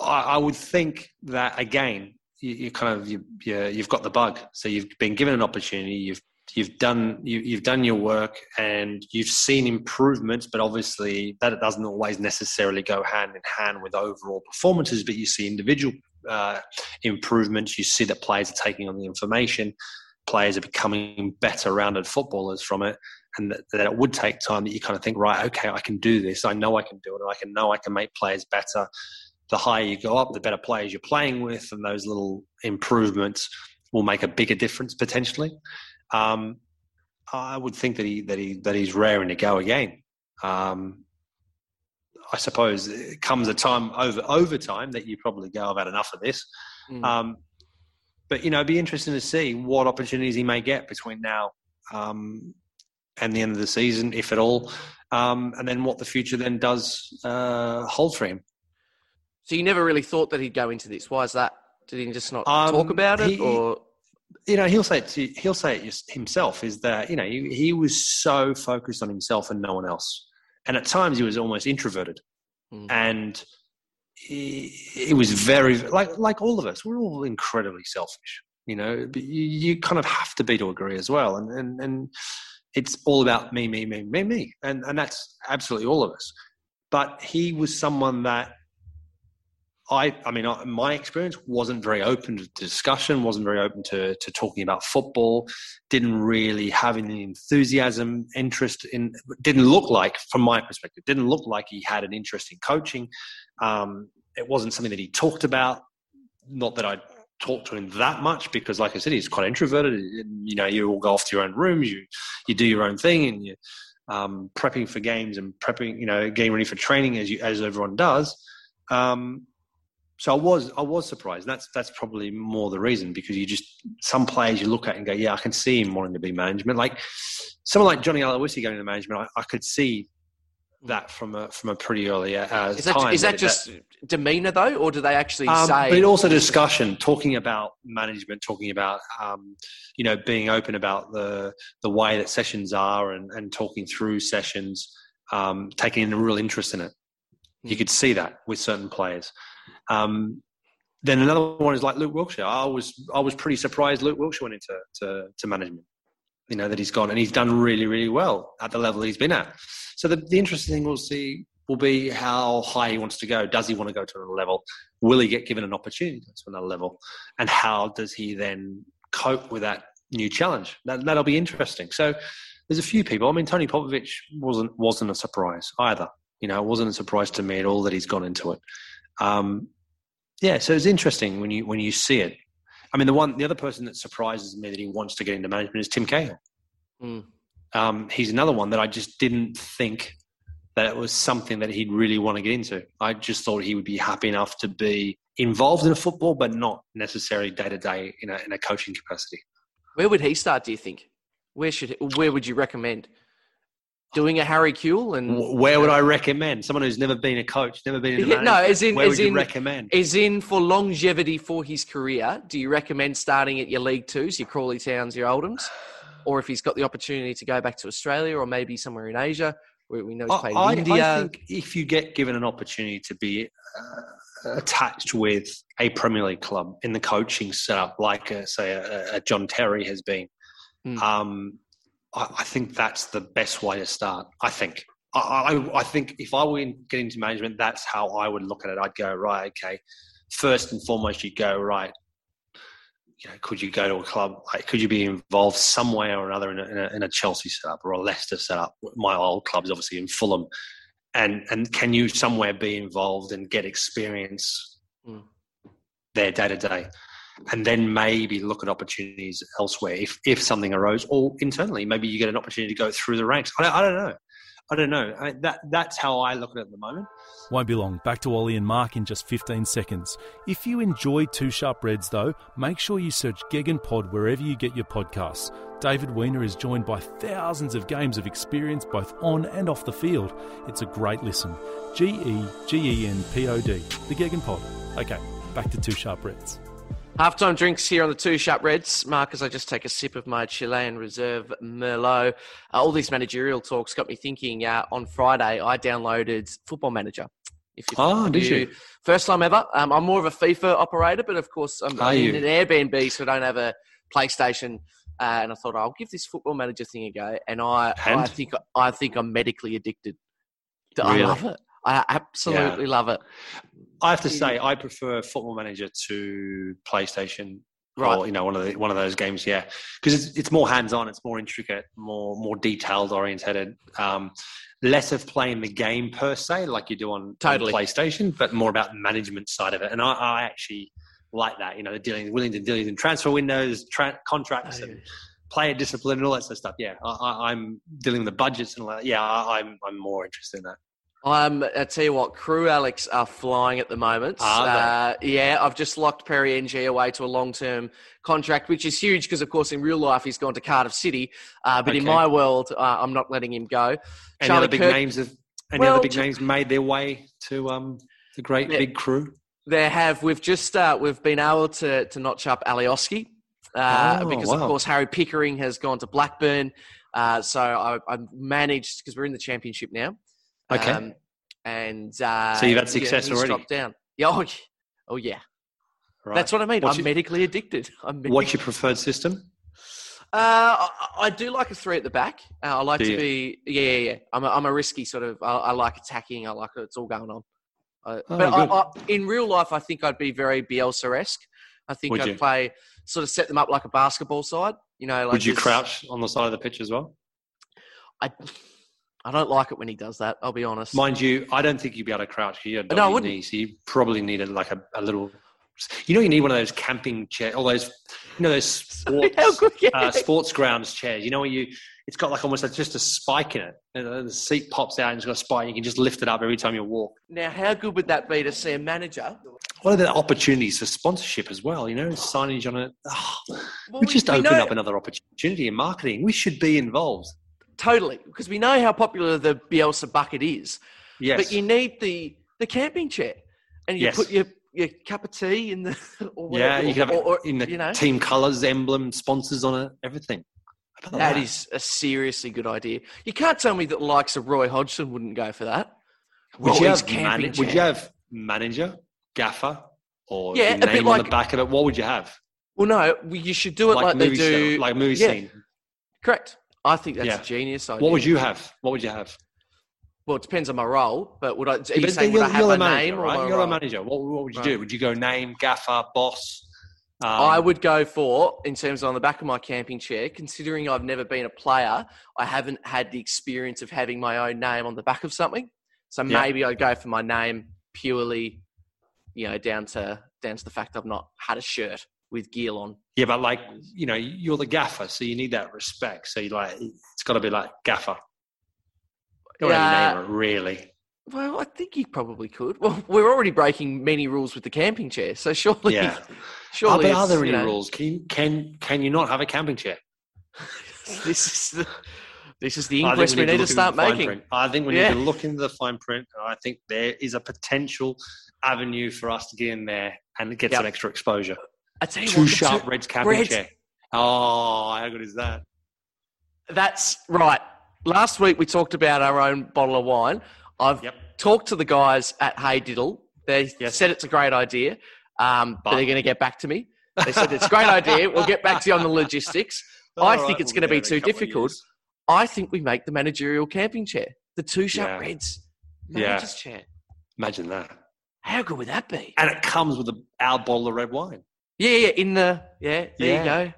Speaker 3: I, I would think that again you, you kind of you, you have got the bug. So you've been given an opportunity you've you've done you, you've done your work and you've seen improvements but obviously that it doesn't always necessarily go hand in hand with overall performances but you see individual uh, improvements. You see that players are taking on the information. Players are becoming better rounded footballers from it. And that, that, it would take time that you kind of think right okay i can do this. I know i can do it. And i can know i can make players better. The higher you go up the better players you're playing with and those little improvements will make a bigger difference potentially. Um, i would think that he that he that he's raring to go again. Um, I suppose it comes a time over over time that you probably go, I've had enough of this. Mm. Um, but you know, it'd be interesting to see what opportunities he may get between now um, and the end of the season, if at all, um, and then what the future then does uh, hold for him.
Speaker 2: So you never really thought that he'd go into this. Why is that? Did he just not um, talk about it, he, or
Speaker 3: you know, he'll say it to, he'll say it himself. Is that you know he, he was so focused on himself and no one else, and at times he was almost introverted, mm. and it was very like like all of us. We're all incredibly selfish, you know. But you, you kind of have to be to agree as well, and and and it's all about me, me, me, me, me, and and that's absolutely all of us. But he was someone that I, I mean, my experience wasn't very open to discussion, wasn't very open to, to talking about football, didn't really have any enthusiasm, interest in, didn't look like, from my perspective, didn't look like he had an interest in coaching. Um, it wasn't something that he talked about. Not that I talked to him that much because, like I said, he's quite introverted. You know, you all go off to your own rooms, you, you do your own thing, and you um, prepping for games and prepping, you know, getting ready for training as you, as everyone does. Um, so I was I was surprised. That's that's probably more the reason because you just some players you look at and go, yeah, I can see him wanting to be management. Like someone like Johnny Aloisi going to management, I, I could see that from a from a pretty early uh,
Speaker 2: is that,
Speaker 3: time.
Speaker 2: Is that just that, demeanor though, or do they actually um, say?
Speaker 3: But also discussion, talking about management, talking about um, you know being open about the the way that sessions are, and and talking through sessions, um, taking a real interest in it. You could see that with certain players. Um, then another one is like Luke Wilkshire. I was I was pretty surprised Luke Wilkshire went into to, to management. You know that he's gone and he's done really really well at the level he's been at. So the, the interesting thing we'll see will be how high he wants to go. Does he want to go to another level? Will he get given an opportunity to another level? And how does he then cope with that new challenge? That, that'll be interesting. So there's a few people. I mean, Tony Popovic wasn't wasn't a surprise either. You know, it wasn't a surprise to me at all that he's gone into it. Um, yeah, so it's interesting when you when you see it. I mean, the one the other person that surprises me that he wants to get into management is Tim Cahill. Mm. Um, he's another one that I just didn't think that it was something that he'd really want to get into. I just thought he would be happy enough to be involved in football, but not necessarily day to day in a in a coaching capacity.
Speaker 2: Where would he start? Do you think? Where should where would you recommend? Doing a Harry Kewell and
Speaker 3: where would I recommend someone who's never been a coach, never been in a
Speaker 2: no, as in
Speaker 3: where
Speaker 2: as
Speaker 3: would
Speaker 2: in,
Speaker 3: you recommend?
Speaker 2: As in for longevity for his career, do you recommend starting at your League Twos, your Crawley Towns, your Oldhams, or if he's got the opportunity to go back to Australia or maybe somewhere in Asia where we know he's played
Speaker 3: I,
Speaker 2: in India?
Speaker 3: I think if you get given an opportunity to be uh, attached with a Premier League club in the coaching setup, like a, say a, a John Terry has been. Mm. Um, I, I think that's the best way to start. I think. I, I, I, think if I were getting into management, that's how I would look at it. I'd go right, okay. First and foremost, you go right. You know, could you go to a club? Like, could you be involved some way or another in a, in a, in a Chelsea setup or a Leicester setup? My old club's obviously in Fulham, and and can you somewhere be involved and get experience mm. there day to day? And then maybe look at opportunities elsewhere if, if something arose or internally maybe you get an opportunity to go through the ranks. I don't, I don't know. I don't know. I, that, that's how i look at it at the moment.
Speaker 4: Won't be long. Back to ollie and mark in just 15 seconds. If you enjoy two sharp reds though make sure you search Gegen Pod wherever you get your podcasts. David weiner is joined by thousands of games of experience both on and off the field. It's a great listen. G-e-g-e-n-p-o-d the Gegen Pod. Okay back to two sharp reds
Speaker 2: Halftime drinks here on the Two Sharp Reds. Mark, as I just take a sip of my Chilean Reserve Merlot. Uh, all these managerial talks got me thinking. Uh, on Friday, I downloaded Football Manager.
Speaker 3: If you, oh, did you?
Speaker 2: First time ever. Um, I'm more of a FIFA operator, but of course, I'm Are in you? an Airbnb, so I don't have a PlayStation. Uh, and I thought I'll give this Football Manager thing a go. And I, I think I think I'm medically addicted. Really? I love it. I absolutely yeah. love it.
Speaker 3: I have to say, I prefer Football Manager to PlayStation. Right. Or, you know, one of the, one of those games, yeah, because it's, it's more hands on, it's more intricate, more more detailed oriented, um, less of playing the game per se, like you do on, totally. on PlayStation, but more about the management side of it. And I, I actually like that. You know, they're dealing willing to deal in transfer windows, tra- contracts, oh, and player discipline, and all that sort of stuff. Yeah, I, am dealing with the budgets and all that. Yeah, I, I'm I'm more interested in that.
Speaker 2: I'm. I tell you what, Crewe Alex are flying at the moment.
Speaker 3: Uh,
Speaker 2: yeah, I've just locked Perry Ng away to a long-term contract, which is huge because, of course, in real life he's gone to Cardiff City. Uh, but okay. in my world, uh, I'm not letting him go.
Speaker 3: Any Charlie other big Kirk, names? Have, any well, other big names made their way to um, the great yeah, big Crewe?
Speaker 2: There have. We've just uh, we've been able to to notch up Alioski uh, oh, because, wow. of course, Harry Pickering has gone to Blackburn. Uh, so I, I managed because we're in the championship now.
Speaker 3: Okay. Um,
Speaker 2: and uh,
Speaker 3: so you've had success
Speaker 2: yeah,
Speaker 3: already.
Speaker 2: Dropped down. Yeah, oh, yeah. oh yeah.
Speaker 3: Right.
Speaker 2: That's what I mean.
Speaker 3: What's
Speaker 2: I'm
Speaker 3: your-
Speaker 2: medically addicted. I'm medically
Speaker 3: What's your preferred system?
Speaker 2: Uh, I, I do like a three at the back. Uh, I like
Speaker 3: Do
Speaker 2: to
Speaker 3: you?
Speaker 2: be, yeah, yeah, yeah. I'm a, I'm a risky sort of. I, I like attacking. I like. It's all going on. Uh,
Speaker 3: Oh,
Speaker 2: but I. I, in real life, I think I'd be very Bielsa-esque. I think
Speaker 3: Would
Speaker 2: I'd
Speaker 3: you?
Speaker 2: play sort of set them up like a basketball side. You know, like
Speaker 3: Would you
Speaker 2: this-
Speaker 3: crouch on the side of the pitch as well?
Speaker 2: I, I don't like it when he does that. I'll be honest.
Speaker 3: Mind you, I don't think you'd be able to crouch. here.
Speaker 2: No, I wouldn't.
Speaker 3: knees. You probably needed like a, a little. You know, you need one of those camping chairs, all those, you know, those sports,
Speaker 2: good- yeah.
Speaker 3: uh, sports grounds chairs. You know, where you, it's got like almost like just a spike in it. And the the seat pops out and it's got a spike. You can just lift it up every time you walk.
Speaker 2: Now, how good would that be to see a manager?
Speaker 3: What are the opportunities for sponsorship as well? You know, signage on it. Oh,
Speaker 2: Well,
Speaker 3: we just
Speaker 2: we
Speaker 3: opened
Speaker 2: know-
Speaker 3: up another opportunity in marketing. We should be involved.
Speaker 2: Totally, because we know how popular the Bielsa bucket is.
Speaker 3: Yes.
Speaker 2: But you need the the camping chair, and you
Speaker 3: Yes.
Speaker 2: put your your cup of tea in the. Or
Speaker 3: yeah,
Speaker 2: whatever,
Speaker 3: you can have
Speaker 2: or, or,
Speaker 3: it in the
Speaker 2: you know
Speaker 3: team colours, emblem, sponsors on it, everything. About
Speaker 2: that is a seriously good idea. You can't tell me that the likes of Roy Hodgson wouldn't go for that.
Speaker 3: Would you, have
Speaker 2: camping
Speaker 3: mana- would you have manager, gaffer, or
Speaker 2: Yeah, a bit
Speaker 3: name on the back of it? What would you have?
Speaker 2: Well, no, you should do it like, they
Speaker 3: movie
Speaker 2: do.
Speaker 3: stuff, like movie
Speaker 2: yeah,
Speaker 3: scene.
Speaker 2: Correct. I think that's
Speaker 3: Yeah.
Speaker 2: a genius idea.
Speaker 3: What would you have? What would you have?
Speaker 2: Well, it depends on my role, but would I? Are you saying would I have a
Speaker 3: manager,
Speaker 2: name
Speaker 3: right?
Speaker 2: my
Speaker 3: You're
Speaker 2: role?
Speaker 3: a manager. What, what would you
Speaker 2: Right.
Speaker 3: do? Would you go name, gaffer, boss? Um,
Speaker 2: I would go for, in terms of on the back of my camping chair, considering I've never been a player, I haven't had the experience of having my own name on the back of something. So
Speaker 3: Yeah.
Speaker 2: maybe I'd go for my name purely, you know, down to down to the fact I've not had a shirt with gear on.
Speaker 3: Yeah, but like you know, you're the gaffer, so you need that respect. So you like, it's got to be like gaffer. Don't name it, really.
Speaker 2: Well, I think you probably could. Well, we're already breaking many rules with the camping chair, so surely,
Speaker 3: Yeah.
Speaker 2: surely.
Speaker 3: are, there any
Speaker 2: know,
Speaker 3: rules? Can you, can can you not have a camping chair?
Speaker 2: This is the this is the inquest we need to
Speaker 3: into
Speaker 2: start making.
Speaker 3: print. I think we
Speaker 2: Yeah.
Speaker 3: need to look into the fine print. I think there is a potential avenue for us to get in there and get
Speaker 2: Yep.
Speaker 3: some extra exposure.
Speaker 2: I tell you
Speaker 3: Two
Speaker 2: what,
Speaker 3: sharp
Speaker 2: two-
Speaker 3: Reds camping
Speaker 2: Reds-
Speaker 3: chair. Oh, how good is that?
Speaker 2: That's right. Last week we talked about our own bottle of wine. I've
Speaker 3: Yep.
Speaker 2: talked to the guys at Hey Diddle. They
Speaker 3: Yes.
Speaker 2: said it's a great idea, um, but,
Speaker 3: But-
Speaker 2: they're going to get back to me. They said it's a great idea. We'll get back to you on the logistics. I
Speaker 3: All
Speaker 2: think it's
Speaker 3: we'll
Speaker 2: going to be too
Speaker 3: a couple of
Speaker 2: difficult. I think we make the managerial camping chair, the two sharp
Speaker 3: Yeah.
Speaker 2: Reds
Speaker 3: Yeah.
Speaker 2: manager's chair.
Speaker 3: Imagine that.
Speaker 2: How good would that be?
Speaker 3: And it comes with a, our bottle of red wine.
Speaker 2: Yeah, yeah, in the yeah. There
Speaker 3: Yeah.
Speaker 2: you go.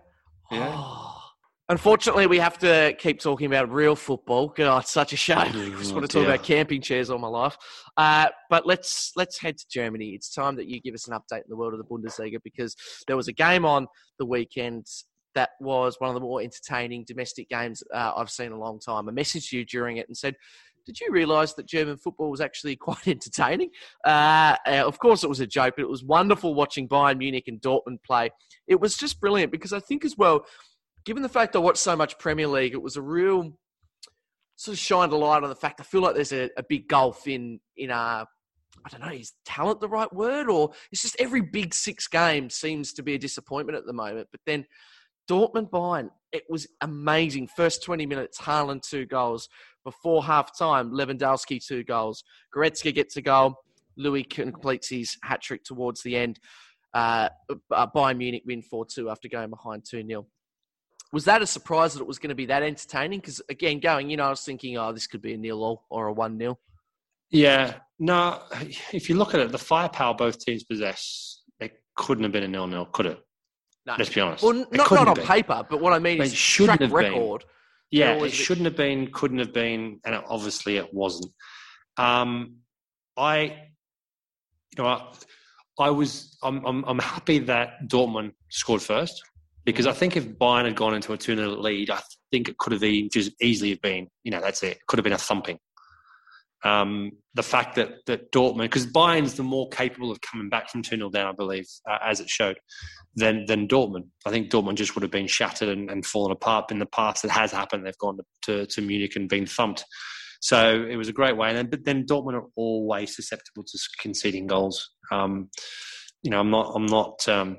Speaker 3: Yeah.
Speaker 2: Oh. Unfortunately, we have to keep talking about real football. God, it's such a shame. I just want to talk about camping chairs all my life. Uh, but let's let's head to Germany. It's time that you give us an update in the world of the Bundesliga because there was a game on the weekend that was one of the more entertaining domestic games uh, I've seen in a long time. I messaged you during it and said. Did you realise that German football was actually quite entertaining? Uh, uh, of course, it was a joke, but it was wonderful watching Bayern Munich and Dortmund play. It was just brilliant because I think as well, given the fact I watched so much Premier League, it was a real sort of shined a light on the fact I feel like there's a, a big gulf in in uh I don't know, is talent the right word? Or it's just every big six game seems to be a disappointment at the moment. But then Dortmund Bayern, it was amazing. First 20 minutes, Haaland two goals. Before half time, Lewandowski two goals. Goretzka gets a goal. Louis completes his hat trick towards the end. Uh, Bayern Munich win 4 2 after going behind 2 0. Was that a surprise that it was going to be that entertaining? Because again, going, you know, I was thinking, oh, this could be a nil all or a 1 0.
Speaker 3: Yeah. No, if you look at it, the firepower both teams possess, it couldn't have been a nil-nil, could it?
Speaker 2: No.
Speaker 3: Let's be honest.
Speaker 2: Well, not,
Speaker 3: couldn't
Speaker 2: on paper, but what I mean is track
Speaker 3: have been. Yeah, it
Speaker 2: always a bit-
Speaker 3: shouldn't have been, couldn't have been, and it- obviously it wasn't. Um, I, you know, I, I was, I'm, I'm, I'm happy that Dortmund scored first because I think if Bayern had gone into a 2 0 lead, I think it could have been just easily have been, you know, that's it. It could have been a thumping. Um, the fact that, that Dortmund, because Bayern's the more capable of coming back from 2 0 down, I believe, uh, as it showed, than, than Dortmund. I think Dortmund just would have been shattered and, and fallen apart. In the past, it has happened. They've gone to, to Munich and been thumped. So it was a great way. And then, but then Dortmund are always susceptible to conceding goals. Um, you know, I'm not, I'm not, um,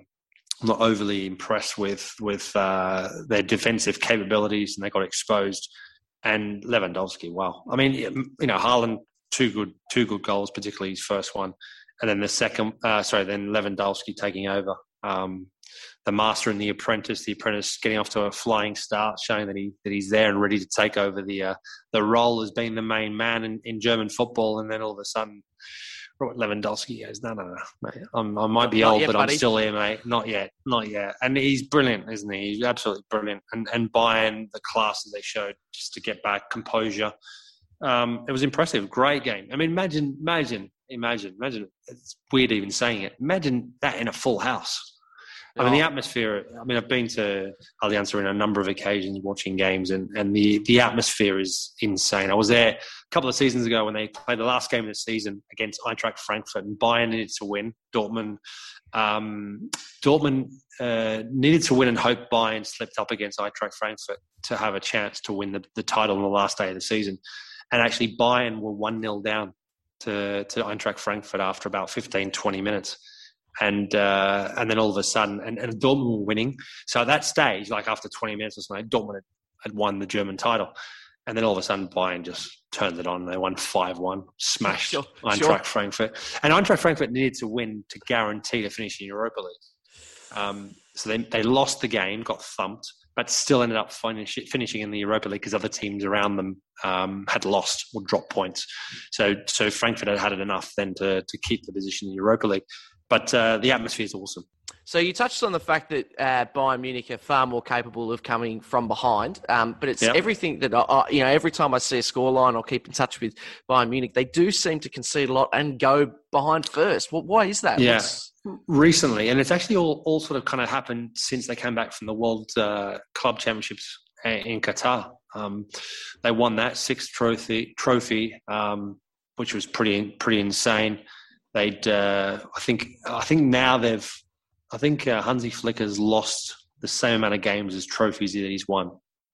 Speaker 3: I'm not overly impressed with with uh, their defensive capabilities, and they got exposed. And Lewandowski, wow! I mean, you know, Haaland two good two good goals, particularly his first one, and then the second, uh, sorry, then Lewandowski taking over. Um, the master and the apprentice, the apprentice getting off to a flying start, showing that he that he's there and ready to take over the uh, the role as being the main man in, in German football, and then all of a sudden. Robert Lewandowski goes, no, no, no, mate. I'm, i might be
Speaker 2: Not
Speaker 3: old,
Speaker 2: yet,
Speaker 3: but
Speaker 2: buddy."
Speaker 3: I'm still here, mate. Not yet, not yet. And he's brilliant, isn't he? He's absolutely brilliant. And and Bayern, the class that they showed just to get back composure, um, it was impressive. Great game. I mean, imagine, imagine, imagine, imagine. It's weird even saying it. Imagine that in a full house. I mean, the
Speaker 2: Oh.
Speaker 3: atmosphere. I mean, I've been to Allianz Arena a number of occasions watching games, and, and the, the atmosphere is insane. I was there a couple of seasons ago when they played the last game of the season against Eintracht Frankfurt, and Bayern needed to win. Dortmund, um, Dortmund uh, needed to win, and hoped Bayern slipped up against Eintracht Frankfurt to have a chance to win the, the title on the last day of the season. And actually, Bayern were one 0 down to to Eintracht Frankfurt after about 15, 20 minutes and uh, and then all of a sudden, and, and Dortmund were winning. So at that stage, like after 20 minutes or something, Dortmund had, had won the German title. And then all of a sudden, Bayern just turned it on. They won 5 1, smashed
Speaker 2: Sure,
Speaker 3: Eintracht
Speaker 2: sure.
Speaker 3: Frankfurt. And Eintracht Frankfurt needed to win to guarantee to finish in Europa League. Um, so they, they lost the game, got thumped, but still ended up finish, finishing in the Europa League because other teams around them um, had lost or dropped points. So so Frankfurt had had it enough then to, to keep the position in the Europa League. But uh, the atmosphere is awesome.
Speaker 2: So you touched on the fact that uh, Bayern Munich are far more capable of coming from behind, um, but it's
Speaker 3: Yeah.
Speaker 2: everything that I, I, you know. Every time I see a scoreline, I'll keep in touch with Bayern Munich. They do seem to concede a lot and go behind first. Well, why is that?
Speaker 3: Yeah.
Speaker 2: What's-
Speaker 3: recently, and it's actually all, all sort of kind of happened since they came back from the World uh, Club Championships uh, in Qatar. Um, they won that sixth trophy, trophy, um, which was pretty pretty insane. They'd, uh, I think, I think now they've, I think uh, Hansi Flick has lost the same amount of games as trophies that he's won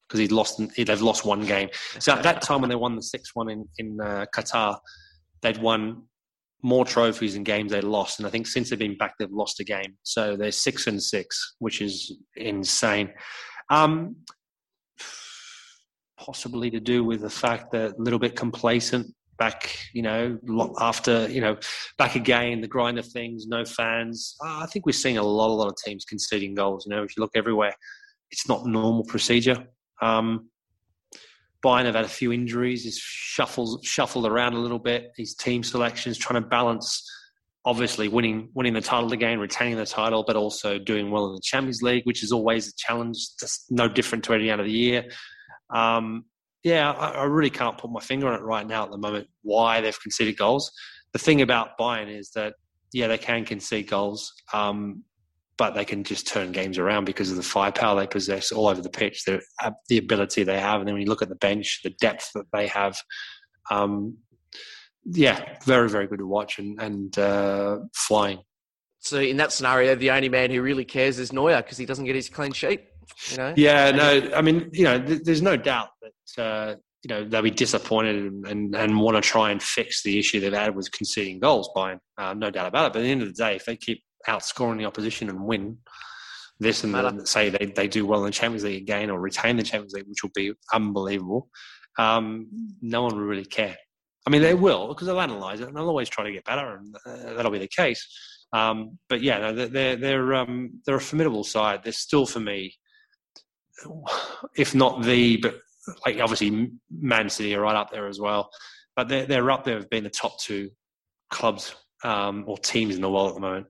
Speaker 3: because he's lost, they've lost one game. So at that time when they won the sixth one in in uh, Qatar, they'd won more trophies and games they lost. And I think since they've been back, they've lost a game. So they're six and six, which is insane. Um, possibly to do with the fact that a little bit complacent back, you know, after, you know, back again, the grind of things, no fans. Uh, I think we're seeing a lot, a lot of teams conceding goals. You know, if you look everywhere, it's not normal procedure. Um, Bayern have had a few injuries. He's shuffles shuffled around a little bit. His team selections trying to balance, obviously winning winning the title again, retaining the title, but also doing well in the Champions League, which is always a challenge. Just no different to any end of the year. Um, yeah, I, I really can't put my finger on it right now at the moment. Why they've conceded goals? The thing about Bayern is that yeah, they can concede goals, um, but they can just turn games around because of the firepower they possess all over the pitch, the the ability they have, and then when you look at the bench, the depth that they have, um, yeah, very very good to watch and and uh, flying.
Speaker 2: So in that scenario, the only man who really cares is Neuer because he doesn't get his clean sheet. You know.
Speaker 3: Yeah, no, I mean, you know, th- there's no doubt that uh, you know they'll be disappointed and, and, and want to try and fix the issue they've had with conceding goals. By uh, no doubt about it. But at the end of the day, if they keep outscoring the opposition and win this and then say they, they do well in the Champions League again or retain the Champions League, which will be unbelievable, um, no one will really care. I mean, they will because they'll analyse it and they'll always try to get better, and uh, that'll be the case. Um, but yeah, no, they're they're they're, um, they're a formidable side. They're still for me, if not the, but like obviously Man City are right up there as well. But they're they're up there of being the top two clubs um, or teams in the world at the moment.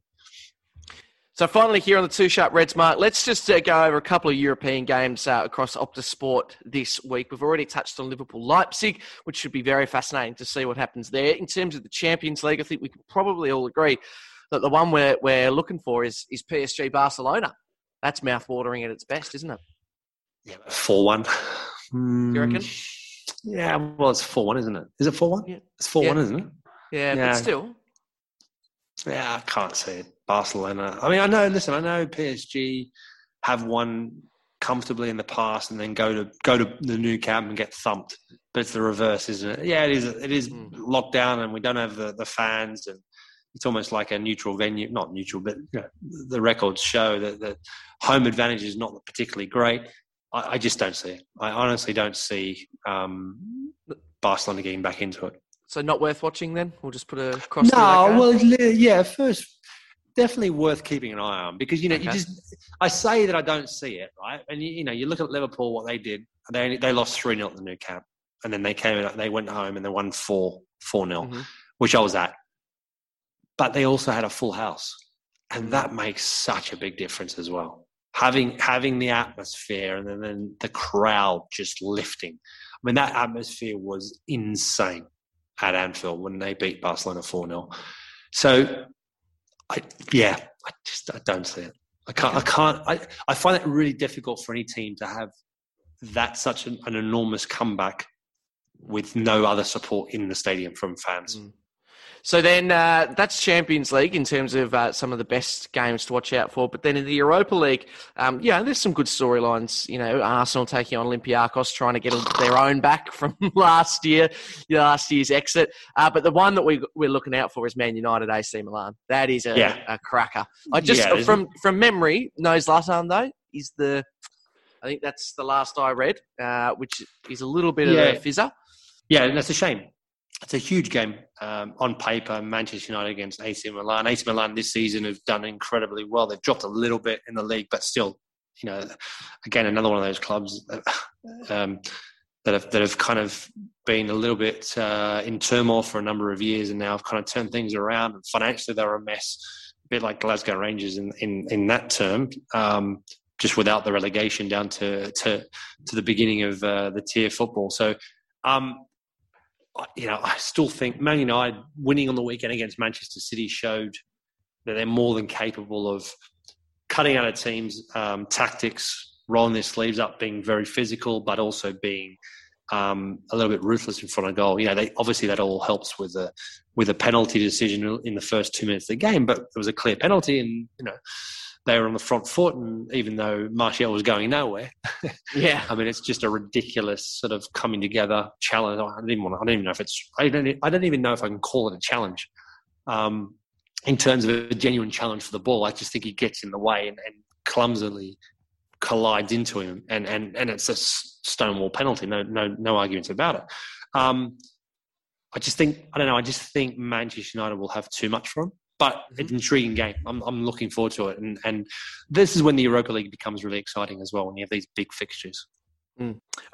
Speaker 2: So finally, here on the Two Sharp Reds, Mark, let's just uh, go over a couple of European games uh, across Optus Sport this week. We've already touched on Liverpool Leipzig, which should be very fascinating to see what happens there. In terms of the Champions League, I think we can probably all agree that the one we're, we're looking for is, is PSG Barcelona. That's mouth-watering at its best, isn't it?
Speaker 3: Yeah, four one.
Speaker 2: You reckon?
Speaker 3: Yeah, well, it's four one, isn't it? Is it four one?
Speaker 2: Yeah.
Speaker 3: It's four one,
Speaker 2: Yeah.
Speaker 3: isn't it?
Speaker 2: Yeah,
Speaker 3: Yeah.
Speaker 2: but still.
Speaker 3: Yeah, I can't see it. Barcelona. I mean, I know. Listen, I know PSG have won comfortably in the past, and then go to go to the Nou Camp and get thumped. But it's the reverse, isn't it? Yeah, it is. It is
Speaker 2: Mm.
Speaker 3: locked down, and we don't have the, the fans, and it's almost like a neutral venue. Not neutral, but you know, the records show that the home advantage is not particularly great. I, I just don't see it. I honestly don't see um, Barcelona getting back into it.
Speaker 2: So not worth watching then? We'll just put a cross.
Speaker 3: No,
Speaker 2: through that game?
Speaker 3: well, yeah, first, definitely worth keeping an eye on because you know you just. I say that I don't see it, right? And you, you know, you look at Liverpool, what they did. They they lost three 0 at the Nou Camp, and then they came in, they went home and they won four four 0
Speaker 2: Mhm.
Speaker 3: which I was at. But they also had a full house, and that makes such a big difference as well. Having having the atmosphere and then, then the crowd just lifting. I mean, that atmosphere was insane at Anfield when they beat Barcelona four 0 So, I yeah, I just I don't see it. I can't. I can't. I, I find it really difficult for any team to have that such an, an enormous comeback with no other support in the stadium from fans.
Speaker 2: Mm. So then uh, that's Champions League in terms of uh, some of the best games to watch out for. But then in the Europa League, um, yeah, there's some good storylines. You know, Arsenal taking on Olympiacos, trying to get their own back from last year, last year's exit. Uh, but the one that we, we're looking out for is Man United AC Milan. That is a,
Speaker 3: Yeah.
Speaker 2: a cracker. I just
Speaker 3: Yeah,
Speaker 2: from from memory, no Zlatan though is the. I think that's the last I read, uh, which is a little bit
Speaker 3: Yeah.
Speaker 2: of a fizzer.
Speaker 3: Yeah, and that's a shame. It's a huge game um, on paper. Manchester United against AC Milan. AC Milan this season have done incredibly well. They've dropped a little bit in the league, but still, you know, again another one of those clubs um, that have that have kind of been a little bit uh, in turmoil for a number of years, and now have kind of turned things around. And financially, they're a mess, a bit like Glasgow Rangers in in, in that term. Um, just without the relegation down to to, to the beginning of uh, the tier football. So, um, you know, I still think Man United winning on the weekend against Manchester City showed that they're more than capable of cutting out of teams' um, tactics, rolling their sleeves up, being very physical, but also being um, a little bit ruthless in front of goal. You know, they, obviously that all helps with a with a penalty decision in the first two minutes of the game, but there was a clear penalty, and you know they were on the front foot, and even though Martial was going nowhere,
Speaker 2: Yeah.
Speaker 3: I mean, it's just a ridiculous sort of coming together challenge. I don't even want. To, I don't even know if it's. I don't. I don't even know if I can call it a challenge. Um, in terms of a genuine challenge for the ball, I just think he gets in the way and, and clumsily collides into him, and and and it's a stonewall penalty. No no no arguments about it. Um, I just think I don't know. I just think Manchester United will have too much for him. But it's an intriguing game. I'm, I'm looking forward to it, and and this is when the Europa League becomes really exciting as well. When you have these big fixtures.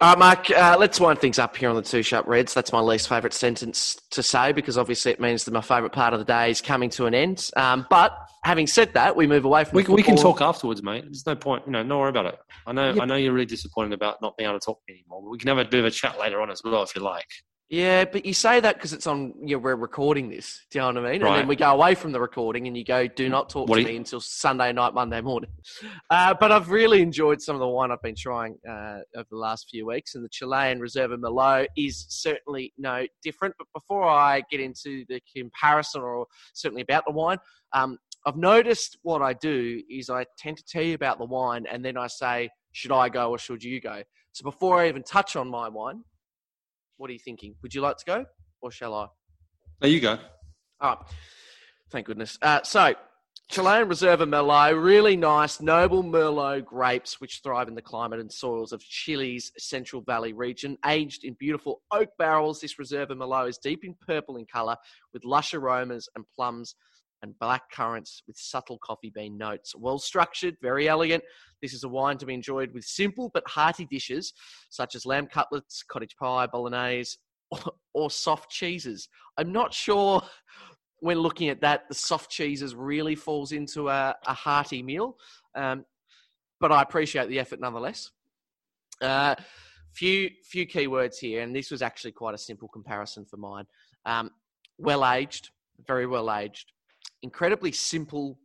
Speaker 2: All right, Mark, uh, let's wind things up here on the Two Sharp Reds. That's my least favourite sentence to say because obviously it means that my favourite part of the day is coming to an end. Um, but having said that, we move away from
Speaker 3: We, we can talk afterwards, mate. There's no point. You know, don't worry about it. I know.
Speaker 2: Yeah.
Speaker 3: I know you're really disappointed about not being able to talk anymore. But we can have a bit of a chat later on as well if you like.
Speaker 2: Yeah, but you say that because it's on. You know, we're recording this. Do you know what I mean? And then we go away from the recording, and you go, "Do not talk
Speaker 3: What
Speaker 2: to
Speaker 3: do
Speaker 2: me
Speaker 3: you-
Speaker 2: until Sunday night, Monday morning." Uh, but I've really enjoyed some of the wine I've been trying uh, over the last few weeks, and the Chilean Reserva Merlot is certainly no different. But before I get into the comparison, or certainly about the wine, um, I've noticed what I do is I tend to tell you about the wine, and then I say, "Should I go or should you go?" So before I even touch on my wine, what are you thinking? Would you like to go or shall I?
Speaker 3: There you go.
Speaker 2: All right. Thank goodness. Uh, so, Chilean Reserva Merlot, really nice, noble Merlot grapes which thrive in the climate and soils of Chile's Central Valley region. Aged in beautiful oak barrels, this Reserva Merlot is deep in purple in colour with lush aromas and plums and black currants with subtle coffee bean notes. Well structured, very elegant. This is a wine to be enjoyed with simple but hearty dishes such as lamb cutlets, cottage pie, bolognese, or, soft cheeses. I'm not sure when looking at that, the soft cheeses really falls into a, a hearty meal, um, but I appreciate the effort nonetheless. Uh, few few key words here, and this was actually quite a simple comparison for mine. Um, well aged, very well aged, incredibly simple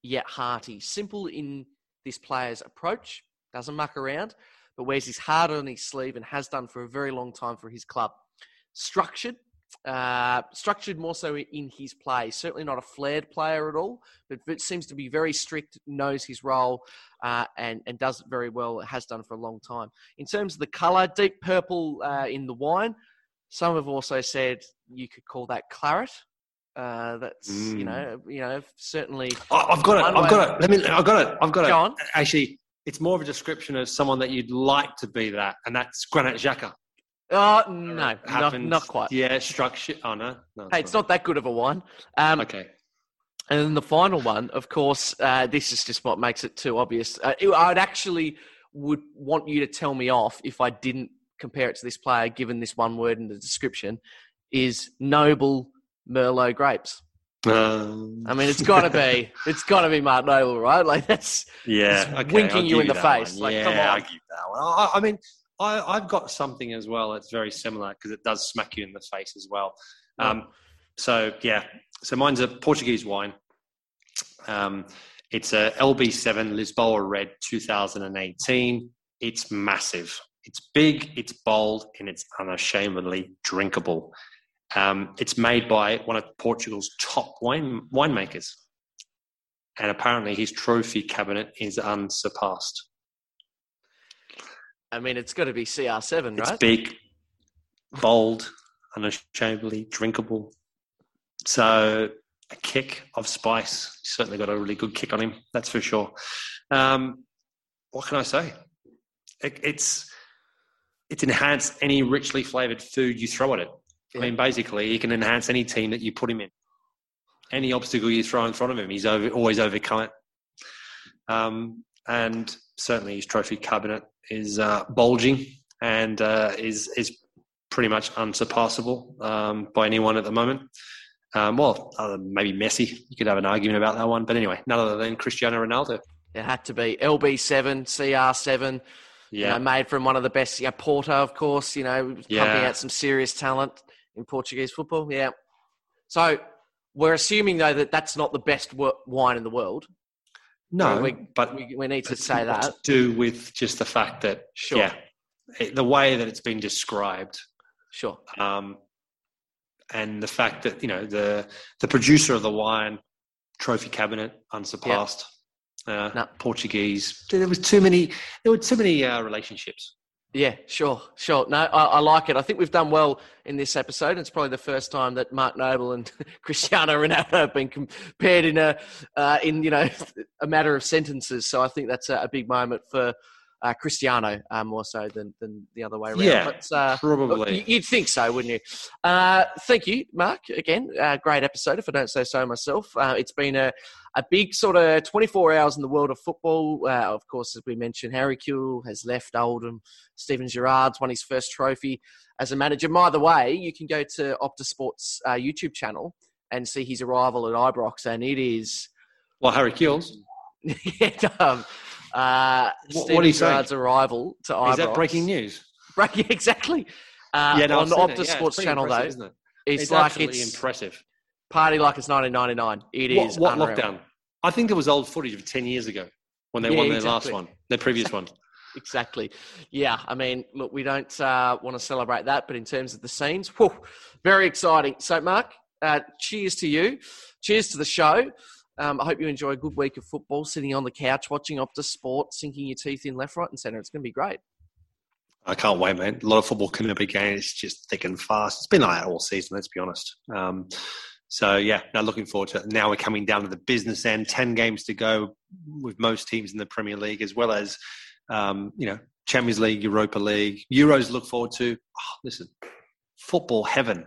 Speaker 2: yet hearty. Simple in this player's approach, doesn't muck around, but wears his heart on his sleeve and has done for a very long time for his club. Structured, uh, structured more so in his play. Certainly not a flared player at all, but, but seems to be very strict, knows his role, uh, and and does it very well. Has done for a long time. In terms of the colour, deep purple uh, in the wine. Some have also said you could call that claret. Uh, that's you
Speaker 3: Mm.
Speaker 2: know you know certainly
Speaker 3: I- I've got it. I've
Speaker 2: way-
Speaker 3: got it. Let me. I've got it. I've got it.
Speaker 2: Go on.
Speaker 3: Actually, it's more of a description of someone that you'd like to be that, and that's Granit Xhaka.
Speaker 2: Oh no, not, not quite.
Speaker 3: Yeah, structure. Oh no, no.
Speaker 2: Hey, it's not that good of a wine. Um,
Speaker 3: Okay.
Speaker 2: And then the final one, of course, uh, this is just what makes it too obvious. Uh, it- I'd actually would want you to tell me off if I didn't compare it to this player, given this one word in the description, is noble Merlot grapes.
Speaker 3: Um,
Speaker 2: I mean, it's got to be, it's got to be Mark Noble, right? Like that's
Speaker 3: yeah, okay,
Speaker 2: winking you in the face.
Speaker 3: one.
Speaker 2: Like,
Speaker 3: yeah,
Speaker 2: come
Speaker 3: I
Speaker 2: on.
Speaker 3: give that one. I, I mean, I, I've got something as well that's very similar because it does smack you in the face as well. Um, so yeah, so mine's a Portuguese wine. Um, it's a LB7 Lisboa Red 2018. It's massive. It's big, it's bold, and it's unashamedly drinkable. Um, it's made by one of Portugal's top wine winemakers, and apparently his trophy cabinet is unsurpassed.
Speaker 2: I mean, it's got to be CR7,
Speaker 3: It's
Speaker 2: right?
Speaker 3: big, bold, unashamedly drinkable. So a kick of spice. Certainly got a really good kick on him. That's for sure. Um, what can I say? It, it's it's enhanced any richly flavored food you throw at it. I mean, basically, he can enhance any team that you put him in. Any obstacle you throw in front of him, he's over, always overcome it. Um, and certainly, his trophy cabinet is uh, bulging and uh, is is pretty much unsurpassable um, by anyone at the moment. Um, well, other than maybe Messi, you could have an argument about that one, but anyway, none other than Cristiano Ronaldo.
Speaker 2: It had to be LB7, CR7. you
Speaker 3: Yeah,
Speaker 2: know, made from one of the best. You know, Porto, of course. You know, pumping
Speaker 3: Yeah.
Speaker 2: out some serious talent in Portuguese football. Yeah. So we're assuming though that that's not the best wine in the world.
Speaker 3: no,
Speaker 2: we,
Speaker 3: but
Speaker 2: we, we need to say that.
Speaker 3: to do with just the fact that
Speaker 2: Sure.
Speaker 3: yeah, it, the way that it's been described,
Speaker 2: Sure.
Speaker 3: um, and the fact that you know the the producer of the wine, trophy cabinet, unsurpassed. Uh,
Speaker 2: No.
Speaker 3: Portuguese. There was too many. There were too many uh, relationships.
Speaker 2: Yeah, sure, sure. No, I, I like it. I think we've done well in this episode. It's probably the first time that Mark Noble and Cristiano Ronaldo have been compared in a, uh, in you know, a matter of sentences. So I think that's a, a big moment for uh, Cristiano uh, more so than, than the other way around.
Speaker 3: Yeah,
Speaker 2: but, uh,
Speaker 3: Probably.
Speaker 2: You'd think so, wouldn't you? Uh, thank you, Mark. Again, uh, great episode, if I don't say so myself. Uh, it's been a, a big sort of 24 hours in the world of football. Uh, of course, as we mentioned, Harry Kewell has left Oldham. Steven Gerrard's won his first trophy as a manager. By the way, you can go to Optus Sports' uh, YouTube channel and see his arrival at Ibrox, and it is.
Speaker 3: Well, Harry Kills.
Speaker 2: um, uh,
Speaker 3: What- what do you say?
Speaker 2: Gerrard's arrival to Ibrox.
Speaker 3: Is that breaking news?
Speaker 2: Breaking exactly. Uh,
Speaker 3: yeah, no,
Speaker 2: on
Speaker 3: seen Yeah,
Speaker 2: Sports channel, though,
Speaker 3: isn't it?
Speaker 2: it's,
Speaker 3: It's,
Speaker 2: like it's
Speaker 3: impressive.
Speaker 2: party like it's 1999. It
Speaker 3: What,
Speaker 2: is
Speaker 3: what
Speaker 2: unreal.
Speaker 3: lockdown? I think there was old footage of ten years ago when they
Speaker 2: Yeah,
Speaker 3: won their
Speaker 2: exactly.
Speaker 3: last one, their previous one.
Speaker 2: Exactly. Yeah, I mean, look, we don't uh, want to celebrate that, but in terms of the scenes, whew, very exciting. So, Mark, uh, cheers to you. Cheers to the show. Um, I hope you enjoy a good week of football, sitting on the couch watching Optus Sport, sinking your teeth in left, right, and centre. It's going to be great.
Speaker 3: I can't wait, man. A lot of football coming up again. It's just thick and fast. It's been like that all season, let's be honest. Um, so, yeah, now looking forward to it. Now we're coming down to the business end. 10 games to go with most teams in the Premier League, as well as, um, you know, Champions League, Europa League, Euros look forward to. Oh, listen, football heaven.